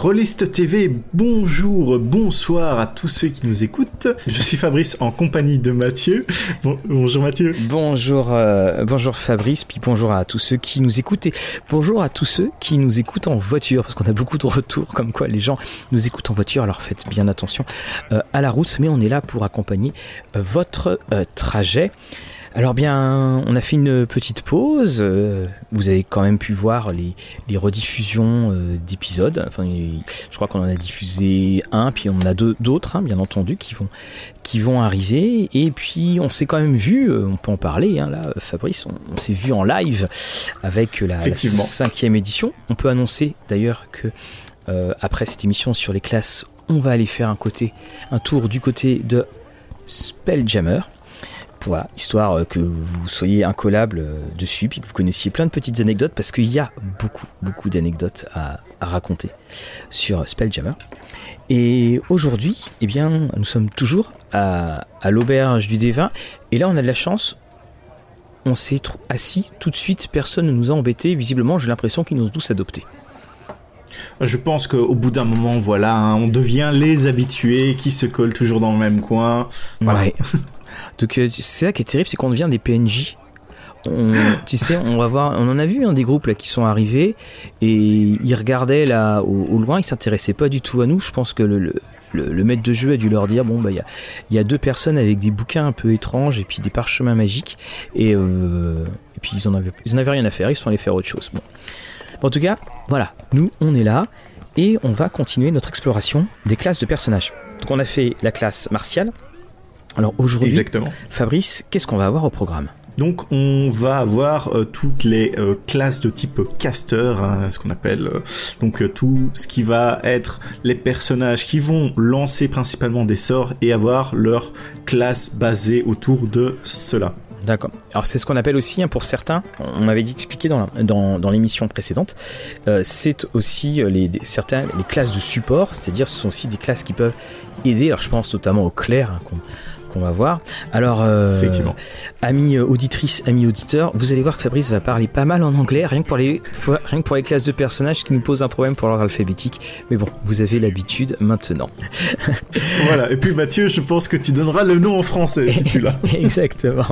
Rollist TV, bonjour, bonsoir à tous ceux qui nous écoutent. Je suis Fabrice en compagnie de Mathieu. bonjour Mathieu. Bonjour, euh, bonjour Fabrice, puis bonjour à tous ceux qui nous écoutent et bonjour à tous ceux qui nous écoutent en voiture, parce qu'on a beaucoup de retours comme quoi les gens nous écoutent en voiture, alors faites bien attention euh, à la route, mais on est là pour accompagner euh, votre trajet. Alors bien, on a fait une petite pause. Euh, vous avez quand même pu voir les, rediffusions euh, d'épisodes. Enfin, je crois qu'on en a diffusé un, puis on en a d'autres, hein, bien entendu, qui vont, qui vont arriver. Et puis on s'est quand même vu, euh, on peut en parler, hein, là, Fabrice, on, s'est vu en live avec la, cinquième édition. On peut annoncer d'ailleurs que après cette émission sur les classes, on va aller faire un côté, un tour du côté de Spelljammer. Voilà, histoire euh, que vous soyez incollable euh, dessus, puis que vous connaissiez plein de petites anecdotes, parce qu'il y a beaucoup, beaucoup d'anecdotes à, raconter sur Spelljammer. Et aujourd'hui, eh bien, nous sommes toujours à, l'auberge du D20, et là on a de la chance, on s'est assis tout de suite, personne ne nous a embêtés, visiblement j'ai l'impression qu'ils nous ont tous adoptés. Je pense qu'au bout d'un moment, voilà, hein, on devient les habitués qui se collent toujours dans le même coin. Voilà. Donc euh, c'est ça qui est terrible, c'est qu'on devient des PNJ. tu sais, on va voir, on en a vu hein, des groupes là qui sont arrivés et ils regardaient là au, loin, ils s'intéressaient pas du tout à nous. Je pense que le, le, maître de jeu a dû leur dire bon bah il y a, deux personnes avec des bouquins un peu étranges et puis des parchemins magiques et, euh, puis ils en avaient ils en rien à faire, ils sont allés faire autre chose. Bon. En tout cas, voilà, nous on est là et on va continuer notre exploration des classes de personnages. Donc on a fait la classe martiale, alors aujourd'hui, Fabrice, qu'est-ce qu'on va avoir au programme? Donc on va avoir euh, toutes les euh, classes de type caster, hein, ce qu'on appelle euh, donc tout ce qui va être les personnages qui vont lancer principalement des sorts et avoir leur classe basée autour de cela. D'accord. Alors c'est ce qu'on appelle aussi, hein, pour certains, on avait dit expliquer dans, dans, l'émission précédente, c'est aussi les, certains, les classes de support, c'est-à-dire ce sont aussi des classes qui peuvent aider, alors je pense notamment au clair, hein, qu'on va voir. Alors, euh, Effectivement. amis euh, auditrices, amis auditeurs, vous allez voir que Fabrice va parler pas mal en anglais, rien que pour les, rien que pour les classes de personnages, ce qui nous pose un problème pour l'ordre alphabétique. Mais bon, vous avez l'habitude maintenant. voilà, et puis Mathieu, je pense que tu donneras le nom en français si tu l'as. Exactement.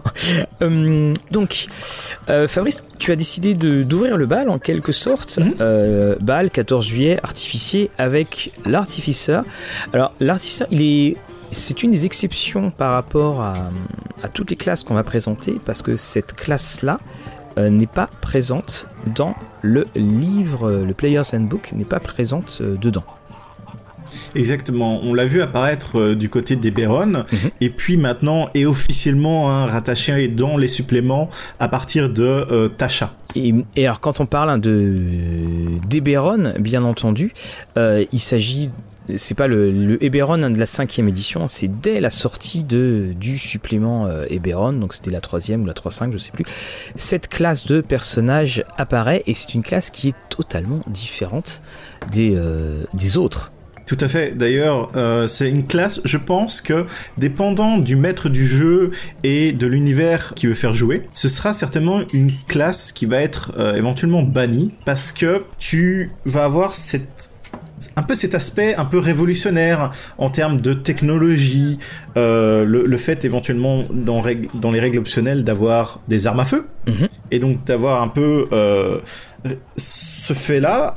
Hum, donc, euh, Fabrice, tu as décidé d'ouvrir le bal en quelque sorte. Mhm. bal, 14 juillet, artificier avec l'artificeur. Alors, l'artificeur, il est c'est une des exceptions par rapport à, toutes les classes qu'on va présenter parce que cette classe-là euh, n'est pas présente dans le livre, le Player's Handbook n'est pas présente euh, dedans. Exactement, on l'a vu apparaître euh, du côté des mhm. et puis maintenant est officiellement hein, rattaché dans les suppléments à partir de Tasha. Et, alors quand on parle hein, de d'Eberron, bien entendu, il s'agit c'est pas le, le Eberron de la cinquième édition, c'est dès la sortie du supplément euh, Eberron, donc c'était la troisième ou la 3.5, je sais plus. Cette classe de personnages apparaît et c'est une classe qui est totalement différente des, euh, autres. Tout à fait. D'ailleurs, euh, c'est une classe, je pense que, dépendant du maître du jeu et de l'univers qui veut faire jouer, ce sera certainement une classe qui va être éventuellement bannie parce que tu vas avoir cette un peu cet aspect un peu révolutionnaire en termes de technologie, euh, le, fait éventuellement dans, dans, les règles optionnelles d'avoir des armes à feu, mhm. et donc d'avoir un peu euh, ce fait-là.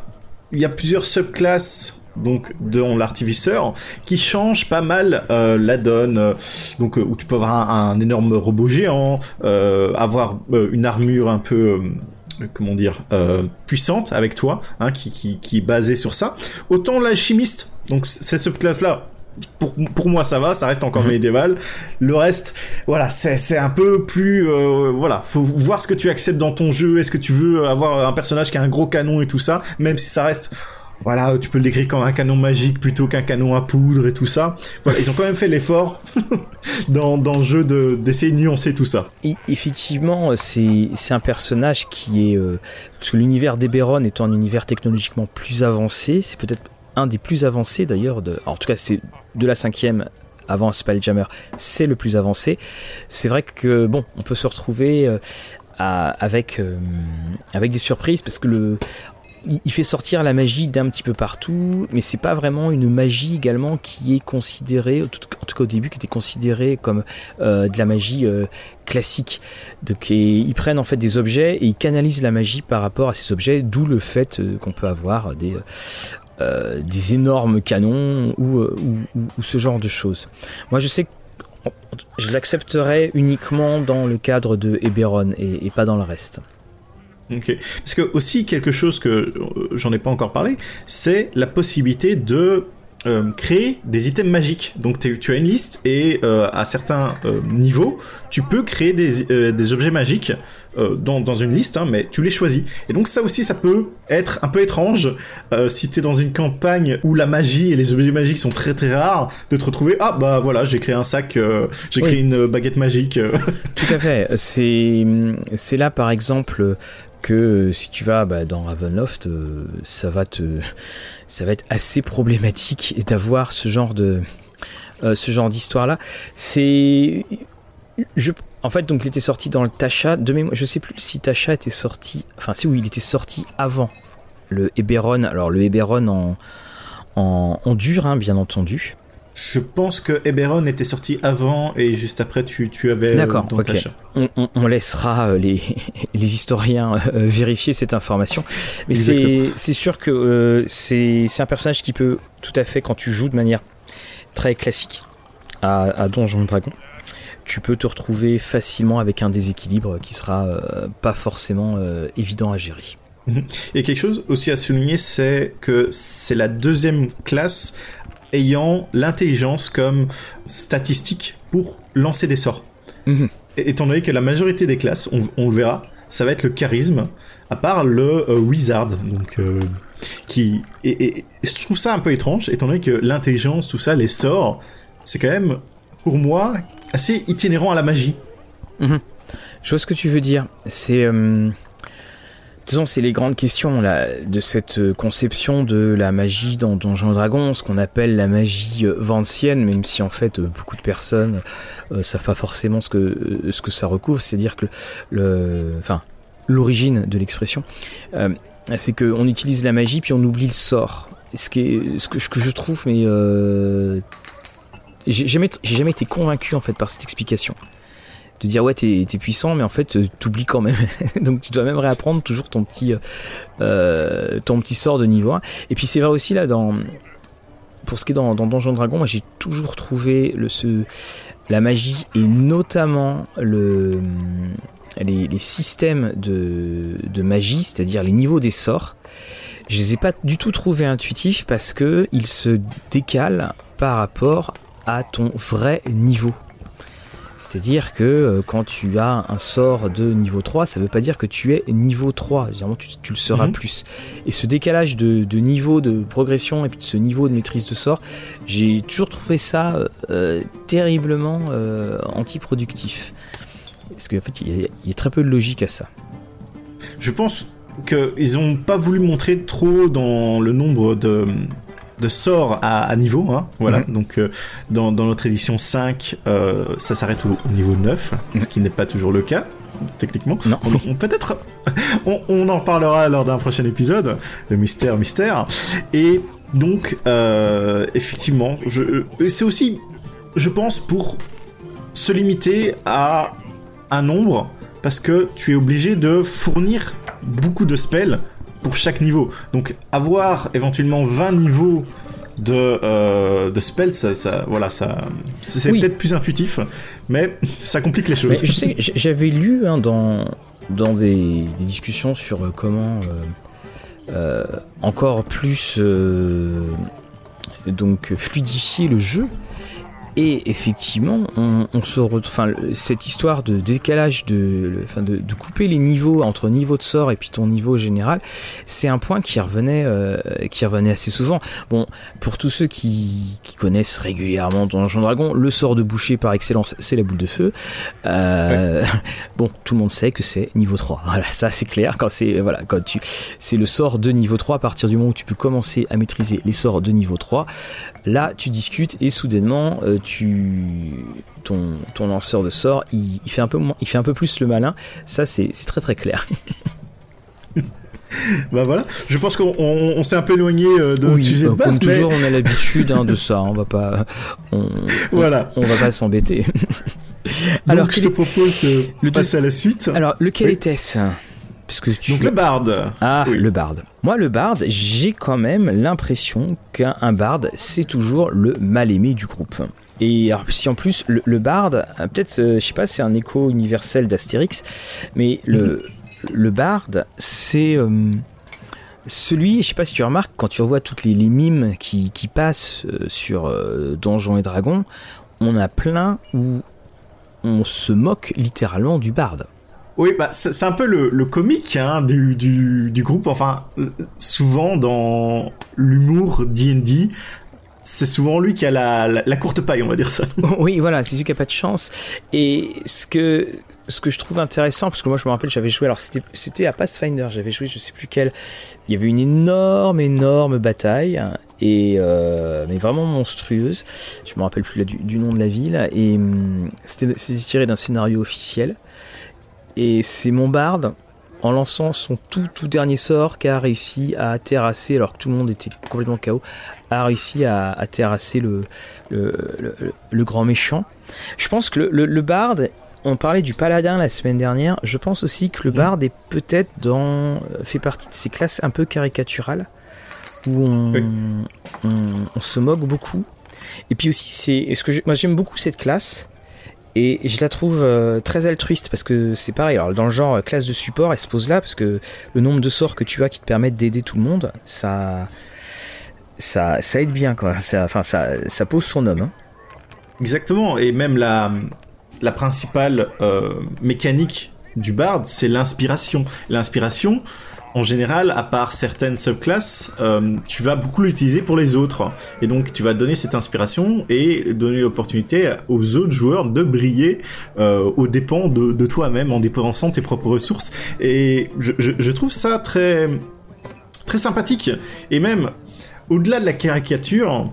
Il y a plusieurs subclasses donc dans l'artificeur qui change pas mal euh, la donne donc où tu peux avoir un, un énorme robot géant avoir une armure un peu comment dire, euh, puissante avec toi, hein, qui, qui, qui, est basée sur ça. Autant la chimiste, donc cette classe-là, pour, pour moi ça va, ça reste encore mhm. médiéval. Le reste, voilà, c'est un peu plus, euh, voilà, faut voir ce que tu acceptes dans ton jeu. Est-ce que tu veux avoir un personnage qui a un gros canon et tout ça, même si ça reste voilà, tu peux le décrire comme un canon magique plutôt qu'un canon à poudre et tout ça. Voilà, ils ont quand même fait l'effort dans, le jeu de, d'essayer de nuancer tout ça. Effectivement, c'est, c'est un personnage qui est... Euh, parce que l'univers d'Eberron étant un univers technologiquement plus avancé, c'est peut-être un des plus avancés d'ailleurs, de, en tout cas c'est de la cinquième avant Spelljammer, c'est le plus avancé. C'est vrai que bon, on peut se retrouver euh, euh, avec des surprises parce que le, il fait sortir la magie d'un petit peu partout, mais c'est pas vraiment une magie également qui est considérée, en tout cas au début, qui était considérée comme euh, de la magie euh, classique. Donc ils prennent en fait des objets et ils canalisent la magie par rapport à ces objets, d'où le fait euh, qu'on peut avoir des énormes canons ou, ou, ce genre de choses. Moi je sais que je l'accepterais uniquement dans le cadre de Eberron et pas dans le reste. Parce que aussi quelque chose que euh, j'en ai pas encore parlé, c'est la possibilité de euh, créer des items magiques. Donc tu as une liste et euh, à certains niveaux, tu peux créer des objets magiques dans, dans, une liste, hein, mais tu les choisis. Et donc ça aussi, ça peut être un peu étrange si tu es dans une campagne où la magie et les objets magiques sont très très rares, de te retrouver, ah bah voilà, j'ai créé un sac, j'ai créé une baguette magique. Tout à fait. C'est là par exemple que euh, si tu vas bah, dans Ravenloft, euh, ça va te, ça va être assez problématique d'avoir ce genre de, euh, ce genre d'histoire là. C'est, je, en fait, donc il était sorti dans le Tasha. De mémoire, je sais plus si Tasha était sorti. Enfin, si oui, il était sorti avant le Eberron. Alors le Eberron en, en, en dur, hein, bien entendu. Je pense que Eberron était sorti avant et juste après tu, tu avais. Euh, D'accord, ok. On, on, laissera euh, les, les historiens euh, vérifier cette information. Mais c'est sûr que c'est un personnage qui peut tout à fait, quand tu joues de manière très classique à, à Donjon Dragon, tu peux te retrouver facilement avec un déséquilibre qui sera pas forcément évident à gérer. Et quelque chose aussi à souligner, c'est que c'est la deuxième classe ayant l'intelligence comme statistique pour lancer des sorts. Mhm. Étant donné que la majorité des classes, on, le verra, ça va être le charisme, à part le euh, wizard, donc euh, qui et, je trouve ça un peu étrange, étant donné que l'intelligence, tout ça, les sorts, c'est quand même pour moi assez itinérant à la magie. Mhm. Je vois ce que tu veux dire. C'est euh, Disons, c'est les grandes questions là, de cette euh, conception de la magie dans Donjons Dragons, ce qu'on appelle la magie euh, vancienne, même si en fait euh, beaucoup de personnes euh, savent pas forcément ce que, ce que ça recouvre, c'est-à-dire que le, enfin, l'origine de l'expression, c'est qu'on utilise la magie puis on oublie le sort. Ce, qui ce que je trouve, mais j'ai jamais, jamais été convaincu en fait par cette explication. De dire ouais t'es es puissant mais en fait euh, t'oublies quand même. Donc tu dois même réapprendre toujours ton petit euh, ton petit sort de niveau 1 et puis c'est vrai aussi là dans pour ce qui est dans, dans Donjon Dragon moi j'ai toujours trouvé le ce, la magie et notamment le les, les systèmes de, de magie c'est-à-dire les niveaux des sorts. Je les ai pas du tout trouvés intuitifs parce que ils se décalent par rapport à ton vrai niveau c'est-à-dire que euh, quand tu as un sort de niveau 3, ça ne veut pas dire que tu es niveau 3. Généralement, tu, tu le seras mhm. plus. Et ce décalage de, niveau de progression et puis de ce niveau de maîtrise de sort, j'ai toujours trouvé ça euh, terriblement euh, antiproductif. Parce qu'en fait, il y, a, très peu de logique à ça. Je pense qu'ils n'ont pas voulu montrer trop dans le nombre de de sort à, niveau. Hein, voilà. Mhm. Donc, euh, dans, notre édition 5, euh, ça s'arrête au, niveau 9, ce qui n'est pas toujours le cas techniquement. Non. Peut-être, on, en parlera lors d'un prochain épisode. Le mystère, mystère. Et donc, euh, effectivement, c'est aussi, je pense, pour se limiter à un nombre, parce que tu es obligé de fournir beaucoup de spells pour chaque niveau. Donc avoir éventuellement 20 niveaux de, euh, de spells, ça, voilà, ça, c'est peut-être plus intuitif, mais ça complique les choses. je sais, j'avais lu hein, dans, dans des, discussions sur euh, comment euh, encore plus donc fluidifier le jeu et effectivement, on, se enfin, cette histoire de décalage, de, enfin, de, couper les niveaux entre niveau de sort et puis ton niveau général, c'est un point qui revenait, euh, qui revenait assez souvent. Bon, pour tous ceux qui, qui connaissent régulièrement Donjon Dragon, le sort de boucher par excellence, c'est la boule de feu. Euh, bon, tout le monde sait que c'est niveau 3. Voilà, ça c'est clair. Quand c'est voilà, quand tu, c'est le sort de niveau 3 à partir du moment où tu peux commencer à maîtriser les sorts de niveau 3. Là, tu discutes et soudainement, euh, tu ton, ton lanceur de sort, il, fait un peu il fait un peu plus le malin. Ça, c'est très très clair. bah voilà, je pense qu'on s'est un peu éloigné euh, de notre sujet de base. Comme toujours, on a l'habitude hein, de ça. On va pas, on, voilà, on, va pas s'embêter. Alors, je te propose de le passer à la suite. Alors, lequel était-ce? Tu... Donc le barde. Ah, le barde. Moi, le barde, j'ai quand même l'impression qu'un barde, c'est toujours le mal aimé du groupe. Et alors, si en plus le, le barde, peut-être, euh, je sais pas, c'est un écho universel d'Astérix, mais le, mhm. le barde, c'est euh, celui, je sais pas si tu remarques, quand tu revois toutes les, les mimes qui, qui passent euh, sur Donjons et Dragons, on a plein où on se moque littéralement du barde. Oui, bah, c'est un peu le, le comique hein, du, du, du, groupe. Enfin, souvent dans l'humour D&D, c'est souvent lui qui a la, la, courte paille, on va dire ça. Oui, voilà, c'est celui qui a pas de chance. Et ce que ce que je trouve intéressant, parce que moi je me rappelle, j'avais joué, alors c'était à Pathfinder, j'avais joué, je sais plus quel. Il y avait une énorme, énorme bataille, et euh, mais vraiment monstrueuse. Je me rappelle plus du, nom de la ville, et hum, c'était tiré d'un scénario officiel. Et c'est mon barde en lançant son tout tout dernier sort qui a réussi à terrasser, alors que tout le monde était complètement KO, a réussi à, terrasser le le, grand méchant. Je pense que le, le, barde, on parlait du paladin la semaine dernière, je pense aussi que le mm. barde est peut-être dans fait partie de ces classes un peu caricaturales où on, on, se moque beaucoup. Et puis aussi, c'est ce que moi j'aime beaucoup cette classe et je la trouve euh, très altruiste parce que c'est pareil. Alors, dans le genre euh, classe de support, elle se pose là parce que le nombre de sorts que tu as qui te permettent d'aider tout le monde, ça, ça, ça aide bien quoi. Ça, enfin, ça, ça pose son homme. Hein. Exactement. Et même la, la principale euh, mécanique du bard, c'est l'inspiration. L'inspiration, en général, à part certaines subclasses, euh, tu vas beaucoup l'utiliser pour les autres. Et donc, tu vas donner cette inspiration et donner l'opportunité aux autres joueurs de briller euh, aux dépens de, toi-même, en dépensant tes propres ressources. Et je, trouve ça très, très sympathique. Et même, au-delà de la caricature,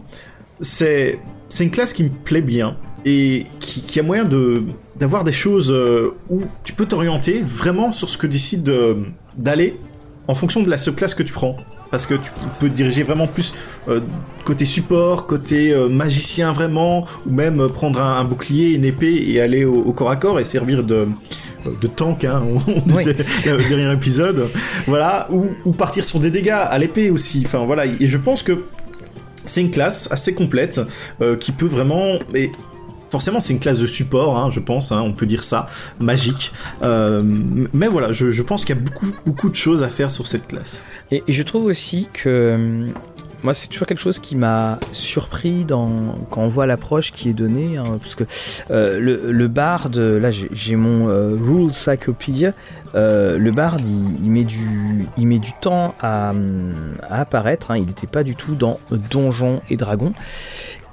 c'est, une classe qui me plaît bien et qui, qui a moyen de d'avoir des choses euh, où tu peux t'orienter vraiment sur ce que décide d'aller en fonction de la subclasse que tu prends. Parce que tu peux te diriger vraiment plus euh, côté support, côté euh, magicien vraiment, ou même euh, prendre un, bouclier, une épée et aller au, corps à corps et servir de, de tank, hein, on disait le dernier épisode. Voilà, ou, ou, partir sur des dégâts à l'épée aussi. Enfin voilà, et je pense que c'est une classe assez complète qui peut vraiment forcément c'est une classe de support, hein, je pense, hein, on peut dire ça, magique. Euh, mais voilà, je, pense qu'il y a beaucoup, beaucoup de choses à faire sur cette classe. Et, je trouve aussi que euh, moi c'est toujours quelque chose qui m'a surpris dans, quand on voit l'approche qui est donnée, hein, parce que euh, le, bard, là j'ai mon Rule Cyclopedia, le bard il, met du, il met du temps à, à apparaître, il n'était pas du tout dans Donjons et Dragons.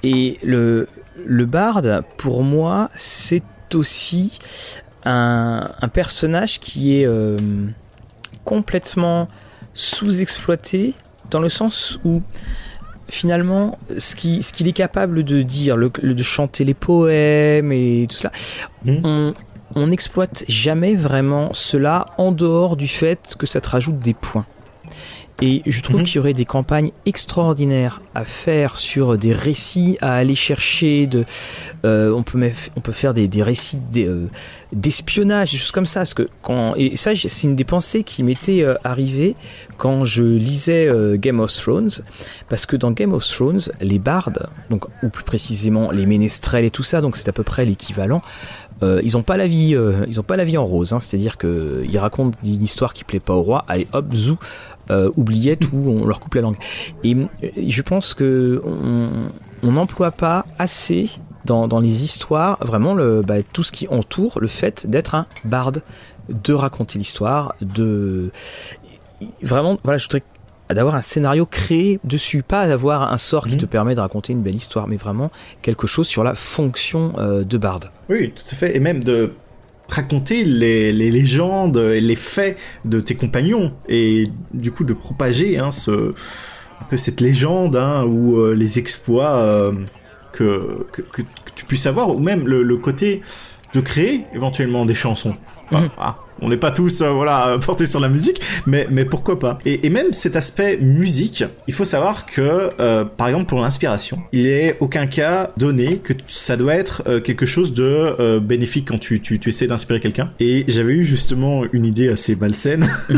Et le, le barde, pour moi, c'est aussi un, personnage qui est euh, complètement sous-exploité dans le sens où finalement ce qu'il ce est capable de dire, de chanter les poèmes et tout cela, mmh. on n'exploite jamais vraiment cela en dehors du fait que ça te rajoute des points. Et je trouve mhm. qu'il y aurait des campagnes extraordinaires à faire sur des récits à aller chercher. De, euh, on, peut on peut faire des, des récits euh, d'espionnage, des choses comme ça. Parce que quand, et ça, c'est une des pensées qui m'était euh, arrivée quand je lisais Game of Thrones. Parce que dans Game of Thrones, les bardes, donc, ou plus précisément les ménestrels et tout ça, donc c'est à peu près l'équivalent. ils n'ont pas la vie, ils ont pas la vie en rose. Hein, C'est-à-dire qu'ils racontent une histoire qui plaît pas au roi. Allez, hop, zou, euh, oubliettes où on leur coupe la langue. Et euh, je pense que on n'emploie pas assez dans, dans, les histoires vraiment le, bah, tout ce qui entoure le fait d'être un barde, de raconter l'histoire, de vraiment voilà je voudrais d'avoir un scénario créé dessus, pas d'avoir un sort qui mhm. te permet de raconter une belle histoire, mais vraiment quelque chose sur la fonction euh, de barde. Oui, tout à fait, et même de raconter les, les, légendes et les faits de tes compagnons et du coup de propager hein, ce, un peu cette légende hein, ou euh, les exploits euh, que, que, que, tu puisses avoir ou même le, le, côté de créer éventuellement des chansons Mhm. Ah, on n'est pas tous euh, voilà portés sur la musique, mais mais pourquoi pas et, même cet aspect musique, il faut savoir que euh, par exemple pour l'inspiration, il est aucun cas donné que ça doit être euh, quelque chose de bénéfique quand tu tu, tu essaies d'inspirer quelqu'un. Et j'avais eu justement une idée assez malsaine.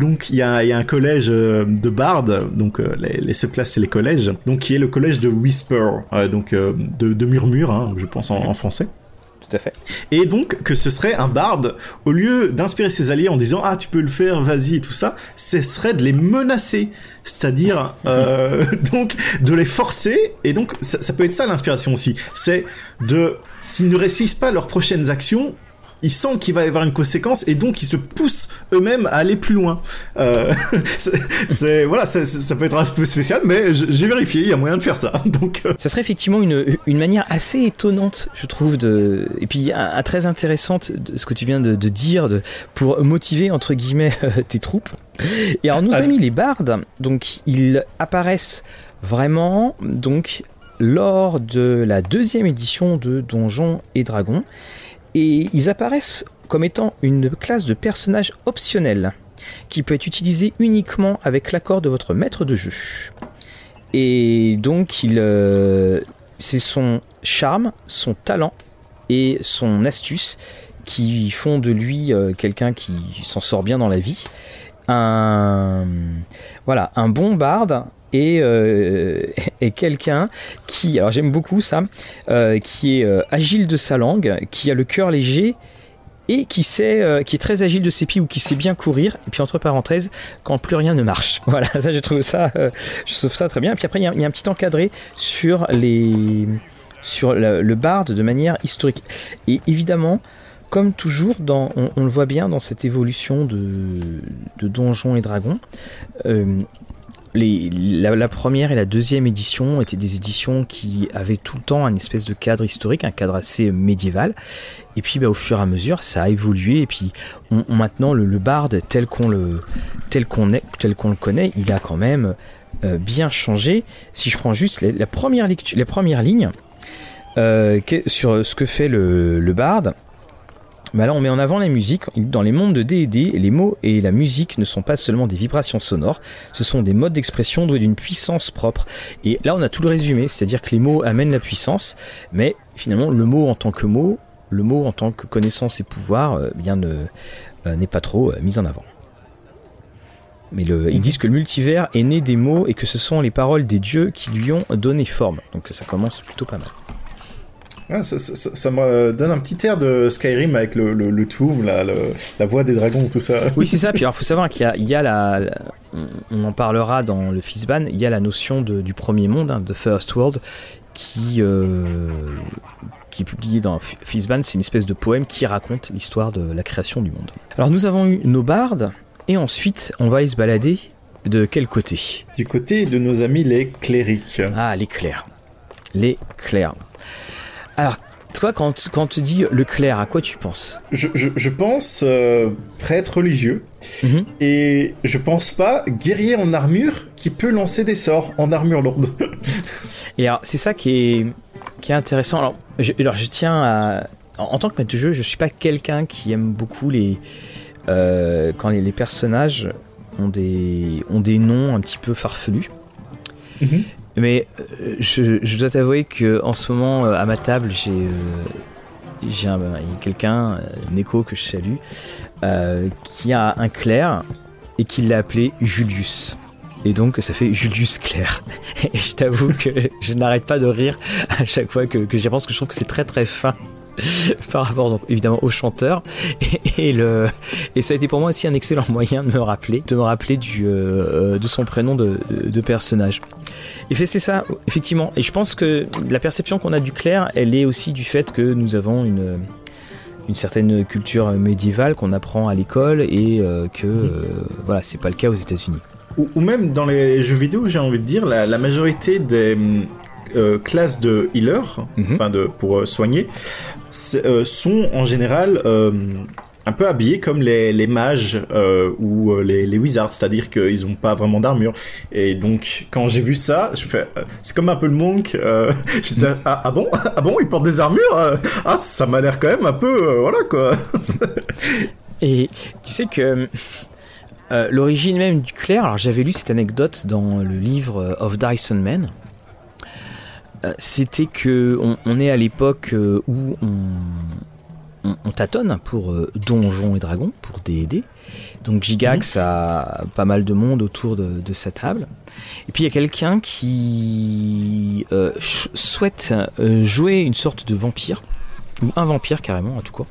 donc il y a, y a un collège de Bard, donc les, les subclasses c'est les collèges, donc qui est le collège de Whisper, donc de, de murmure, hein, je pense en français tout à fait. Et donc que ce serait un barde, au lieu d'inspirer ses alliés en disant ah tu peux le faire, vas-y et tout ça, ce serait de les menacer, c'est-à-dire euh, donc de les forcer. Et donc ça, ça peut être ça l'inspiration aussi, c'est de s'ils ne réussissent pas leurs prochaines actions, ils sentent qu'il va y avoir une conséquence et donc ils se poussent eux-mêmes à aller plus loin. Euh, c'est voilà, ça, peut être un peu spécial, mais j'ai vérifié, il y a moyen de faire ça. Donc, euh. ça serait effectivement une, une manière assez étonnante, je trouve, de et puis très intéressante de ce que tu viens de, dire de, pour motiver entre guillemets tes troupes. Et alors nous ah. amis les bardes, donc ils apparaissent vraiment donc lors de la deuxième édition de Donjons et Dragons. Et ils apparaissent comme étant une classe de personnages optionnels qui peut être utilisée uniquement avec l'accord de votre maître de jeu. Et donc, euh, c'est son charme, son talent et son astuce qui font de lui euh, quelqu'un qui s'en sort bien dans la vie. Un, voilà, un bon barde et, euh, quelqu'un qui, alors j'aime beaucoup ça, euh, qui est euh, agile de sa langue, qui a le cœur léger et qui sait, qui est très agile de ses pieds ou qui sait bien courir. Et puis entre parenthèses, quand plus rien ne marche. Voilà, ça je trouve ça, je trouve ça très bien. Et puis après il y, a, un petit encadré sur les, sur le, barde de manière historique. Et évidemment. Comme toujours, dans, on, le voit bien dans cette évolution de Donjons et Dragons, la, première et la deuxième édition étaient des éditions qui avaient tout le temps un espèce de cadre historique, un cadre assez médiéval. Et puis bah, au fur et à mesure, ça a évolué. Et puis maintenant, le, bard tel qu'on le, connaît, il a quand même euh, bien changé. Si je prends juste la, première les premières lignes euh, sur ce que fait le bard, bah là, on met en avant la musique. Dans les mondes de D&D, les mots et la musique ne sont pas seulement des vibrations sonores, ce sont des modes d'expression doués d'une puissance propre. Et là, on a tout le résumé, c'est-à-dire que les mots amènent la puissance, mais finalement, le mot en tant que mot, le mot en tant que connaissance et pouvoir, euh, bien euh, n'est pas trop euh, mis en avant. Mais le, ils disent que le multivers est né des mots et que ce sont les paroles des dieux qui lui ont donné forme. Donc ça commence plutôt pas mal. Ah, ça, me donne un petit air de Skyrim avec le, le, le Tomb, la, la, voix des dragons, tout ça. Oui, c'est ça. Puis il faut savoir qu'il y, y a, la, On en parlera dans le Fizban, il y a la notion de, du premier monde, hein, de First World, qui, euh, qui est publié dans Fizban. C'est une espèce de poème qui raconte l'histoire de la création du monde. Alors nous avons eu nos bardes, et ensuite on va aller se balader de quel côté? Du côté de nos amis les clérics. Ah, les clercs. Les clercs. Alors, toi, quand, quand tu dis le clair, à quoi tu penses? Je, je, pense euh, prêtre religieux. Mhm. Et je pense pas guerrier en armure qui peut lancer des sorts en armure lourde. et alors, c'est ça qui est, qui est intéressant. Alors je, alors, je tiens à. En, tant que maître de jeu, je suis pas quelqu'un qui aime beaucoup les. Euh, quand les, personnages ont des, ont des noms un petit peu farfelus. Mhm. Mais euh, je, dois t'avouer que en ce moment, euh, à ma table, j'ai euh, j'ai quelqu'un, Neko que je salue, qui a un clerc et qui l'a appelé Julius. Et donc ça fait Julius Claire. Et je t'avoue que je n'arrête pas de rire à chaque fois que, que j'y pense, que je trouve que c'est très très fin par rapport évidemment au chanteur et, le et ça a été pour moi aussi un excellent moyen de me rappeler de me rappeler du de son prénom de, de, personnage et c'est ça effectivement. Et je pense que la perception qu'on a du clair elle est aussi du fait que nous avons une une certaine culture médiévale qu'on apprend à l'école et euh, que euh, voilà c'est pas le cas aux États-Unis. Ou, même dans les jeux vidéo j'ai envie de dire la, la majorité des classes de healer, mhm. enfin de pour soigner, euh, sont en général euh, un peu habillés comme les, les mages euh, ou euh, les, les wizards, c'est-à-dire qu'ils n'ont pas vraiment d'armure. Et donc, quand j'ai vu ça, je fais, euh, c'est comme un peu le monk. Euh, j'étais, ah, ah bon, ah bon, ils portent des armures Ah, ça m'a l'air quand même un peu, voilà quoi. Et tu sais que l'origine même du clair, alors j'avais lu cette anecdote dans le livre Of Dyson Men. Euh, C'était que on, on est à l'époque où on, on, on tâtonne pour euh, Donjons et Dragons, pour D&D. Donc Gigax a pas mal de monde autour de, de sa table. Et puis il y a quelqu'un qui euh, souhaite euh, jouer une sorte de vampire, ou un vampire carrément, à tout court.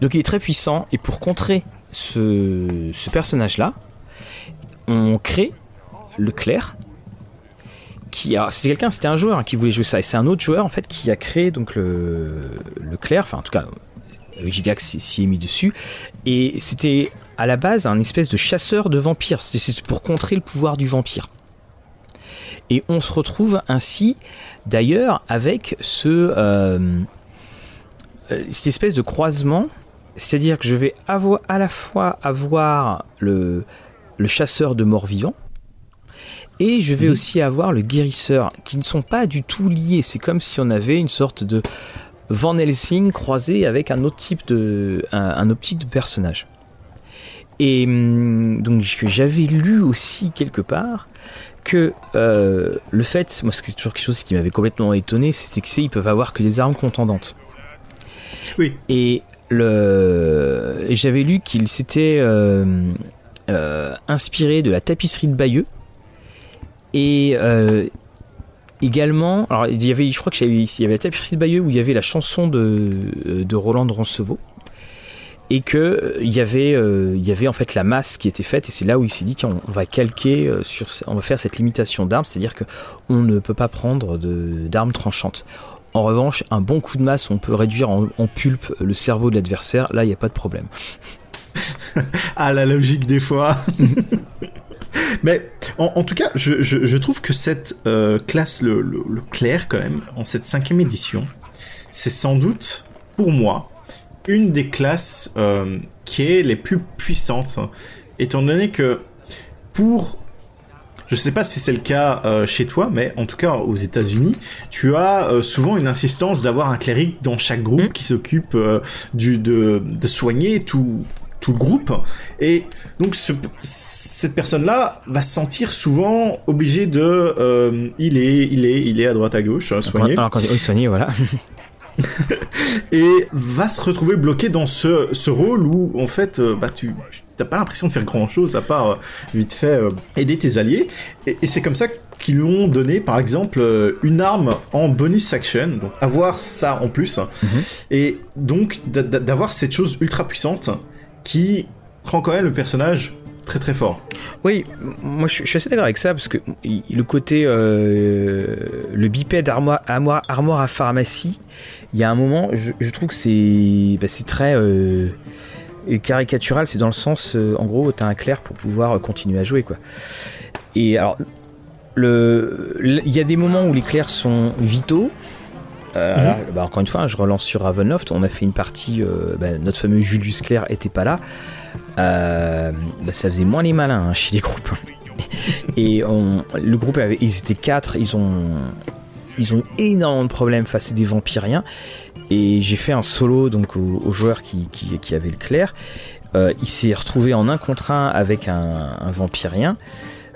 Donc il est très puissant, et pour contrer ce, ce personnage-là, on crée le clerc. C'était quelqu'un, c'était un joueur hein, qui voulait jouer ça, et c'est un autre joueur qui a créé donc le, le clerc, enfin en tout cas Gigax s'y- est mis dessus, et c'était à la base un espèce de chasseur de vampires, c'était c'était pour contrer le pouvoir du vampire. Et on se retrouve ainsi d'ailleurs avec ce euh, euh, cette espèce de croisement, c'est-à-dire que je vais avoir à la fois avoir le, le chasseur de morts vivants et je vais Mhm. aussi avoir le guérisseur qui ne sont pas du tout liés. C'est comme si on avait une sorte de Van Helsing croisé avec un autre type de un, un autre type de personnage. Et hum, donc j'avais lu aussi quelque part que euh, le fait, moi c'est toujours quelque chose qui m'avait complètement étonné, c'était que c'est ils peuvent avoir que des armes contendantes. Oui. Et le, et j'avais lu qu'il s'était euh, euh, inspiré de la tapisserie de Bayeux et euh, également, alors il y avait, je crois que il y avait la de Bayeux où il y avait la chanson de, de Roland de Roncevaux et que euh, il y avait euh, il y avait en fait la masse qui était faite. Et c'est là où il s'est dit tiens on, va calquer euh, sur on va faire cette limitation d'armes. C'est-à-dire que on ne peut pas prendre d'armes tranchantes. En revanche un bon coup de masse on peut réduire en, en pulpe le cerveau de l'adversaire. Là il n'y a pas de problème. Ah, la logique des fois. Mais en, en tout cas, je, je, je trouve que cette euh, classe, le, le, le clair quand même, en cette cinquième édition, c'est sans doute, pour moi, une des classes euh, qui est les plus puissantes, étant donné que pour je sais pas si c'est le cas euh, chez toi, mais en tout cas aux États-Unis, tu as souvent une insistance d'avoir un cléric dans chaque groupe Mm. qui s'occupe du de, de soigner tout tout le groupe. Et donc ce- cette personne-là va se sentir souvent obligée de euh, il est il est il est à droite à gauche soigner. Alors quand voilà. Et va se retrouver bloqué dans ce, ce rôle où en fait euh, bah tu t'as pas l'impression de faire grand chose à part euh, vite fait euh, aider tes alliés. Et, et c'est comme ça qu'ils lui ont donné par exemple euh, une arme en bonus action donc avoir ça en plus. Mhm. et donc d'a- d'a- d'avoir cette chose ultra puissante qui rend quand même le personnage très très fort Oui, moi je suis, assez d'accord avec ça parce que le côté euh, le bipède armoire, armoire, à pharmacie, il y a un moment, je, trouve que c'est bah, c'est très euh, caricatural, c'est dans le sens, euh, en gros, t'as un clair pour pouvoir continuer à jouer quoi. Et alors, il y a des moments où les clairs sont vitaux. Euh, Mhm. bah, encore une fois, je relance sur Ravenloft. On a fait une partie. euh, bah, notre fameux Julius Clair était pas là. Euh, bah, ça faisait moins les malins hein, chez les groupes. Et on, le groupe, avait, ils étaient quatre, ils ont, ils ont énormément de problèmes face à des vampiriens. Et j'ai fait un solo donc au, au joueur qui, qui, qui avait le clair. Il s'est retrouvé en un contre un avec un, un vampirien.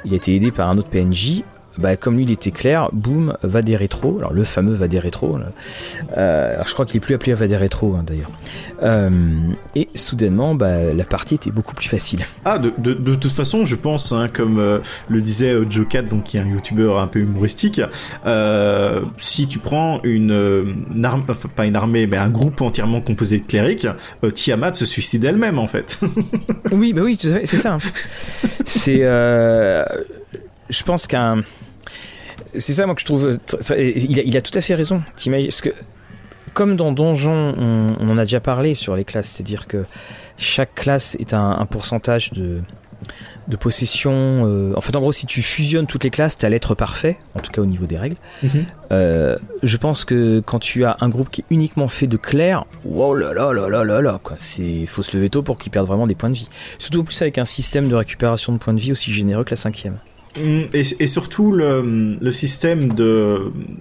Il a été aidé par un autre PNJ. Bah, comme lui il était clair, boum, va des rétros. Alors le fameux va des rétros. là. Euh, alors, je crois qu'il est plus appelé va des rétros hein, d'ailleurs. Euh, et soudainement, bah, la partie était beaucoup plus facile. Ah, de, de, de toute façon, je pense, hein, comme euh, le disait Joe Cat, donc qui est un youtubeur un peu humoristique, si tu prends une, une arme, enfin pas une armée, mais un groupe entièrement composé de clérics, Tiamat se suicide elle-même en fait. Oui, bah oui, c'est ça. hein. C'est, je pense qu'un, c'est ça moi que je trouve. tr- tr- Il a, il a tout à fait raison. T'imagines parce que comme dans Donjon, on, on en a déjà parlé sur les classes, c'est-à-dire que chaque classe est un, un pourcentage de de possession. euh, en fait, en gros, si tu fusionnes toutes les classes, t'as l'être parfait, en tout cas au niveau des règles. Mhm. Euh, je pense que quand tu as un groupe qui est uniquement fait de clercs, wow là là là là là là, quoi. C'est faut se lever tôt pour qu'ils perdent vraiment des points de vie. Surtout en plus avec un système de récupération de points de vie aussi généreux que la cinquième. Mm, Et, surtout le, système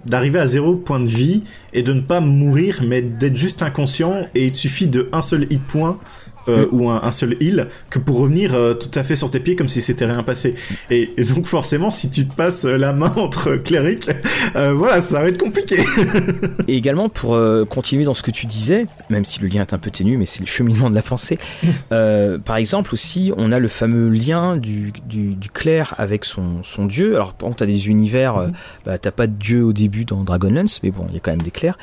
d'arriver à zéro point de vie et de ne pas mourir, mais d'être juste inconscient et il suffit de un seul hit point. Euh, ou un, un seul heal que pour revenir euh, tout à fait sur tes pieds comme si c'était rien passé et, et donc forcément si tu te passes la main entre clérics euh, voilà ça va être compliqué Et également pour euh, continuer dans ce que tu disais, même si le lien est un peu ténu, mais c'est le cheminement de la pensée. euh, par exemple aussi, on a le fameux lien du, du, du clerc avec son, son dieu. Alors par exemple, t'as des univers, euh, bah, t'as pas de dieu au début dans Dragonlance, mais bon, il y a quand même des clercs.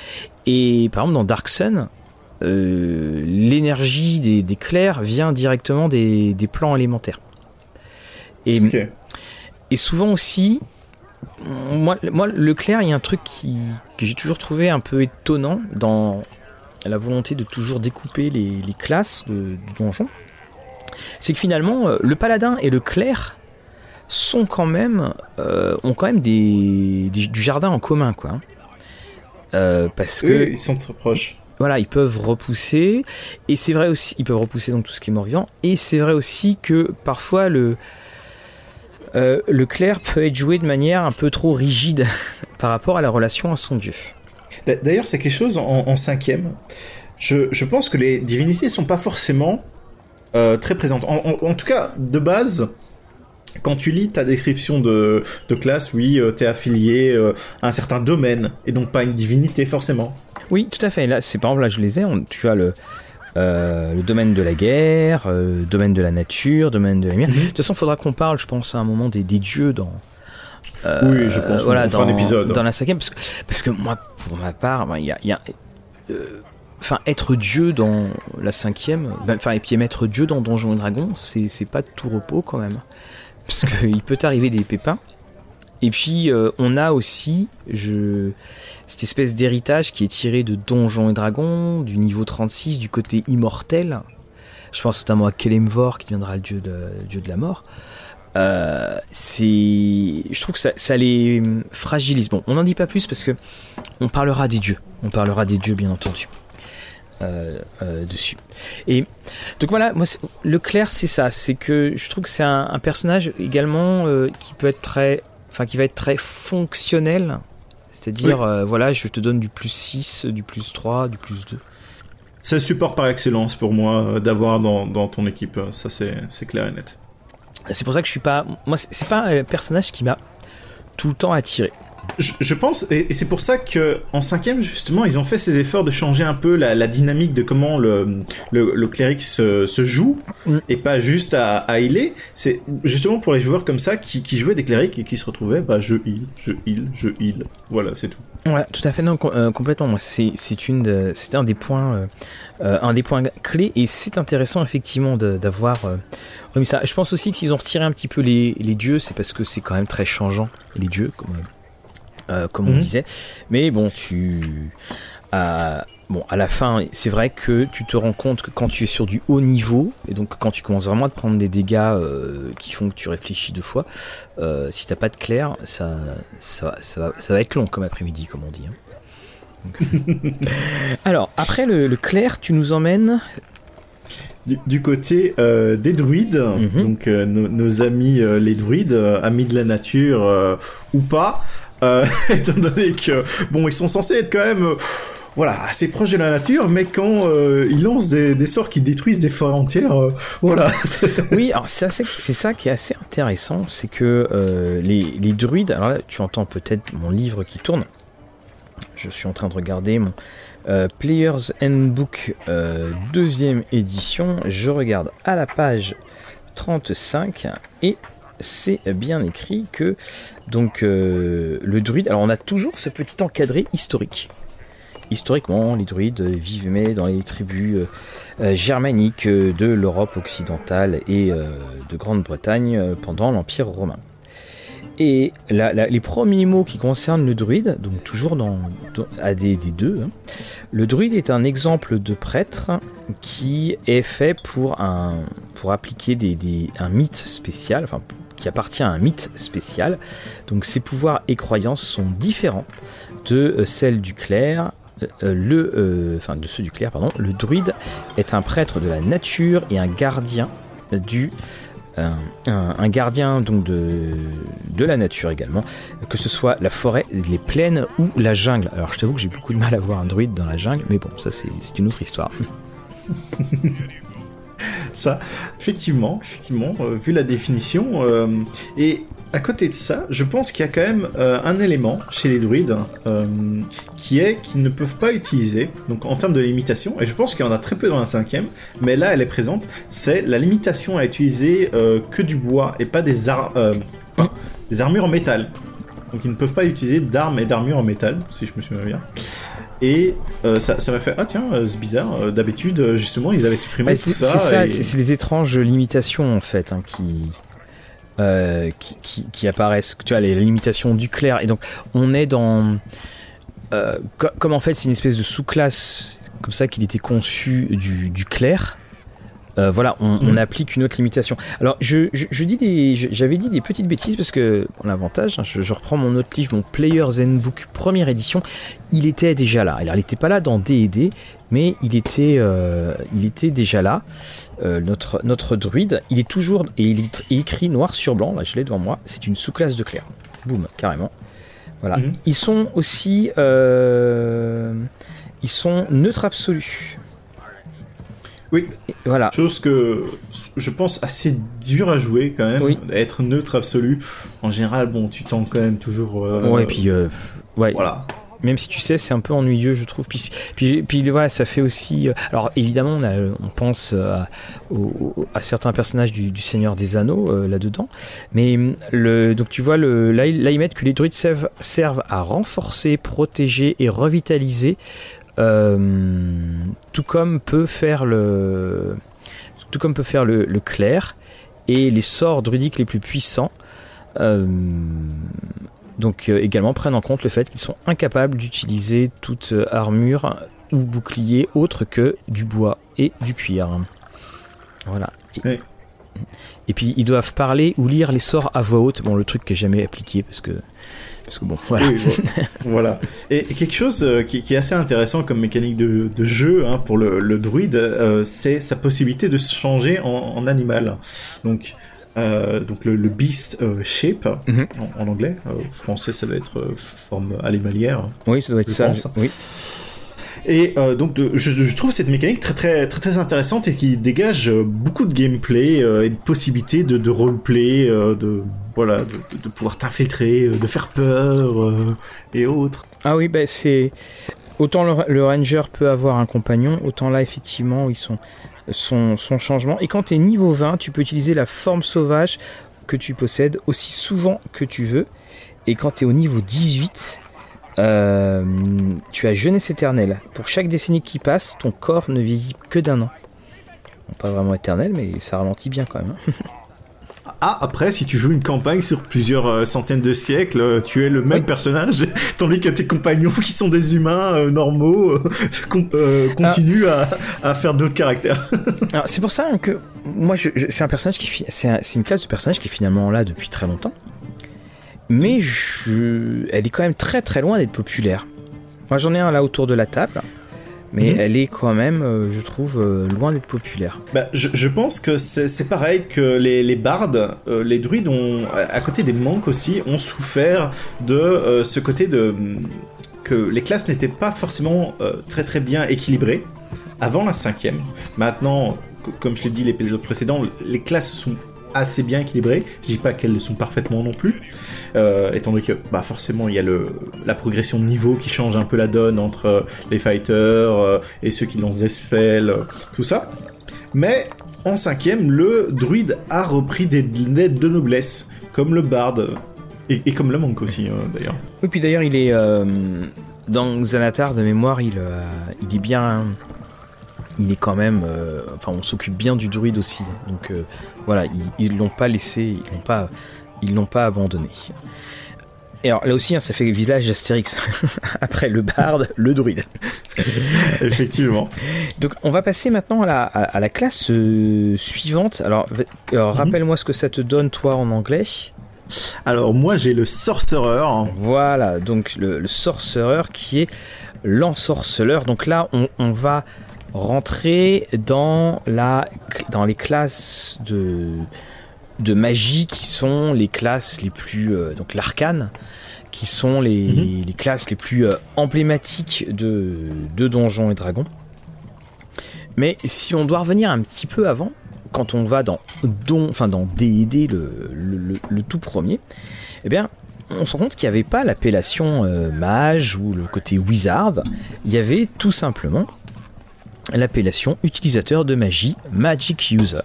Et par exemple dans Dark Sun, euh, l'énergie des, des clercs vient directement des, des plans élémentaires. Et, souvent aussi, moi, moi le clair, il y a un truc qui, que j'ai toujours trouvé un peu étonnant dans la volonté de toujours découper les, les classes de- du donjon. C'est que finalement, euh, le paladin et le clerc sont quand même, euh, ont quand même des, des- du jardin en commun, quoi. hein. Euh, parce que Eux, ils sont très proches voilà, ils peuvent repousser, et c'est vrai aussi, ils peuvent repousser donc tout ce qui est mort-vivant, et c'est vrai aussi que parfois le euh, le clerc peut être joué de manière un peu trop rigide par rapport à la relation à son dieu. D'a- D'ailleurs, c'est quelque chose en, cinquième. Je, je pense que les divinités sont pas forcément euh, très présentes. En, en- tout cas, de base, quand tu lis ta description de, de classe, oui, tu t'es affilié euh, à un certain domaine, et donc pas une divinité forcément. Oui, tout à fait. Là, c'est par exemple là, je les ai. on- tu as le euh, le domaine de la guerre, euh, domaine de la nature, domaine de la lumière. Mhm. De toute façon, il faudra qu'on parle, je pense, à un moment des, des dieux dans. euh, Oui, je pense voilà, dans, un épisode. dans la cinquième, parce que, parce que moi, pour ma part, ben, il y a, il y a, euh, enfin, être dieu dans la cinquième, ben, enfin, et puis être dieu dans Donjons et Dragons, c'est pas de tout repos quand même, parce qu'il peut t'arriver des pépins. Et puis, euh, on a aussi cette espèce d'héritage qui est tiré de Donjons et Dragons, du niveau 36, du côté immortel. Je pense notamment à Kelemvor, qui deviendra le dieu de, la mort. Euh, je trouve que ça, les fragilise. Bon, on n'en dit pas plus parce que on parlera des dieux. On parlera des dieux, bien entendu. Euh, dessus. Et donc voilà, moi, clair, c'est ça. C'est que je trouve que c'est un, personnage également qui peut être très, enfin, qui va être très fonctionnel. C'est-à-dire, euh, voilà, je te donne du plus 6, du plus 3, du plus 2. C'est support par excellence pour moi euh, d'avoir dans, dans ton équipe, euh, ça c'est clair et net. C'est pour ça que je suis pas, moi, c'est pas un personnage qui m'a tout le temps attiré. Je, je pense, et, et c'est pour ça que en cinquième justement, ils ont fait ces efforts de changer un peu la, la dynamique de comment le, le, le cléric se, se joue, Mm. et pas juste à, à healer. C'est justement pour les joueurs comme ça qui, qui jouaient des clérics et qui se retrouvaient, bah je heal, je heal, je heal. Voilà, c'est tout. Voilà, tout à fait, non, euh, complètement. C'est c'est une, de- un des points, euh, euh, un des points clés, et c'est intéressant effectivement d'avoir euh, remis ça. Je pense aussi que s'ils ont retiré un petit peu les, les dieux, c'est parce que c'est quand même très changeant les dieux, comme, euh, comme on Mhm. disait. Mais bon, tu, à, bon, à la fin, c'est vrai que tu te rends compte que quand tu es sur du haut niveau, et donc quand tu commences vraiment à te prendre des dégâts euh, qui font que tu réfléchis deux fois, euh, si t'as pas de clair, ça, ça, va- ça, va, ça va être long comme après-midi, comme on dit. hein. Donc- Alors, après le, le clair, tu nous emmènes. Du, du côté euh, des druides, Mhm. donc euh, nos, nos amis euh, les druides, euh, amis de la nature euh, ou pas, euh, étant donné que bon ils sont censés être quand même euh, voilà assez proches de la nature, mais quand euh, ils lancent des, sorts qui détruisent des forêts entières, voilà. Oui, alors c'est ça qui est assez intéressant, c'est que les, les druides. Alors là, tu entends peut-être mon livre qui tourne. Je suis en train de regarder mon Player's Handbook deuxième édition. Je regarde à la page 35 et c'est bien écrit que donc euh, le druide. Alors on a toujours ce petit encadré historique. Historiquement, les druides vivaient dans les tribus euh, euh, germaniques de l'Europe occidentale et de Grande-Bretagne pendant l'Empire romain. Et les premiers mots qui concernent le druide, donc toujours dans, dans AD des deux, hein, le druide est un exemple de prêtre qui est fait pour appliquer des, un mythe spécial, enfin appartient à un mythe spécial. Donc ses pouvoirs et croyances sont différents de celles du clerc. le, enfin de ceux du clerc, pardon. Le druide est un prêtre de la nature et un gardien du un, gardien donc de, de la nature également, que ce soit la forêt, les plaines ou la jungle. Alors je t'avoue que j'ai beaucoup de mal à voir un druide dans la jungle, mais bon, ça c'est une autre histoire. ça, effectivement, effectivement, euh, vu la définition, euh, et à côté de ça, je pense qu'il y a quand même euh, un élément chez les druides qui est qu'ils ne peuvent pas utiliser, donc en termes de limitation, et je pense qu'il y en a très peu dans la cinquième, mais là elle est présente, c'est la limitation à utiliser que du bois et pas des, des armures en métal. Donc ils ne peuvent pas utiliser d'armes et d'armures en métal, si je me souviens bien. Et ça, m'a fait ah tiens c'est bizarre d'habitude justement ils avaient supprimé tout ça. C'est c'est les étranges limitations en fait hein, qui euh, qui, apparaissent, tu vois, les limitations du clair. Et donc, on est dans. Euh, comme en fait, c'est une espèce de sous-classe, comme ça qu'il était conçu du, du clair. Euh, voilà, on, applique une autre limitation. Alors, je, je, dis des, j'avais dit des petites bêtises parce que l'avantage, hein, je, reprends mon autre livre, mon Player's Handbook première édition, il était déjà là. Alors, il n'était pas là dans D&D, mais il était, il était déjà là. Euh, notre, notre druide, il est toujours, et il est écrit noir sur blanc, là je l'ai devant moi, c'est une sous-classe de clair. Boum, carrément. Voilà. Mhm. Ils sont aussi, euh, ils sont neutres absolus. Oui. voilà. Chose que je pense assez dur à jouer quand même. Oui. Être neutre absolu. En général, bon, tu tends quand même toujours. Euh, ouais, et puis. ouais. Voilà même si tu sais, c'est un peu ennuyeux, je trouve. Puis, puis, puis voilà, ça fait aussi. Euh, alors évidemment, on, pense euh, à, certains personnages du, Seigneur des Anneaux euh, là-dedans, mais le, donc tu vois, le, là, ils mettent que les druides servent, servent à renforcer, protéger et revitaliser, tout comme peut faire le, tout comme peut faire le, le clerc et les sorts druidiques les plus puissants. Euh, donc euh, également prennent en compte le fait qu'ils sont incapables d'utiliser toute euh, armure ou bouclier autre que du bois et du cuir. Voilà. Et, puis ils doivent parler ou lire les sorts à voix haute. Bon, le truc qui est jamais appliqué parce que parce que bon, voilà. voilà. Et quelque chose euh, qui, est assez intéressant comme mécanique de, jeu hein, pour le, druide, c'est sa possibilité de se changer en, en animal. Donc, euh, donc le, beast euh, shape mhm. en, anglais, euh, français ça va être forme animalière. Oui, ça doit être ça. Oui. Et donc je, trouve cette mécanique très très très intéressante et qui dégage beaucoup de gameplay et de possibilités de, roleplay, de voilà, de, pouvoir t'infiltrer, de faire peur et autres. Ah oui, bah c'est autant le, ranger peut avoir un compagnon, autant là effectivement ils sont son, changement. Et quand tu es niveau 20, tu peux utiliser la forme sauvage que tu possèdes aussi souvent que tu veux. Et quand tu es au niveau 18, euh, tu as jeunesse éternelle. Pour chaque décennie qui passe, ton corps ne vieillit que d'un an. pas vraiment éternel, mais ça ralentit bien quand même. Hein. Ah, après, si tu joues une campagne sur plusieurs euh, centaines de siècles, euh, tu es le même personnage, tandis que tes compagnons, qui sont des humains euh, normaux, continuent à, faire d'autres caractères. c'est pour ça que moi, c'est un personnage qui, c'est une classe de personnage qui est finalement là depuis très longtemps, mais elle est quand même très très loin d'être populaire. Moi, j'en ai un là autour de la table mais mhm. elle est quand même, euh, je trouve, euh, loin d'être populaire. Bah, je, pense que c'est pareil que les, bardes, euh, les druides ont, à côté des manques aussi, ont souffert de ce côté de que les classes n'étaient pas forcément très très bien équilibrées avant la cinquième. Maintenant, comme je l'ai dit l'épisode précédent, les classes sont assez bien équilibrées. Je dis pas qu'elles le sont parfaitement non plus, euh, étant donné que bah, forcément il y a le, la progression de niveau qui change un peu la donne entre euh, les fighters euh, et ceux qui lancent des spells, tout ça. Mais en cinquième, le druide a repris des lettres de noblesse, comme le barde, et, comme le monk aussi d'ailleurs. Oui, puis d'ailleurs il est dans Xanatar de mémoire, il, il est bien il est quand même. enfin, on s'occupe bien du druide aussi. Donc voilà, ils l'ont pas laissé, ils l'ont pas, ils l'ont pas abandonné. Et alors là aussi, hein, ça fait le village d'Astérix. Après le barde, le druide. Effectivement. Donc on va passer maintenant à la, à, la classe euh, suivante. Alors, mhm. rappelle-moi ce que ça te donne toi en anglais. Alors moi j'ai le sorcerer. Voilà, donc le, le sorcerer qui est l'ensorceleur. Donc là on, on, va rentrer dans, la, dans les classes de, de magie qui sont les classes les plus... Euh, donc l'arcane qui sont les, mhm. les, classes les plus euh, emblématiques de, de Donjons et Dragons. Mais si on doit revenir un petit peu avant, quand on va dans Don, enfin dans D&D le, le, tout premier, eh bien on se rend compte qu'il n'y avait pas l'appellation euh, mage ou le côté wizard, il y avait tout simplement l'appellation utilisateur de magie, magic user.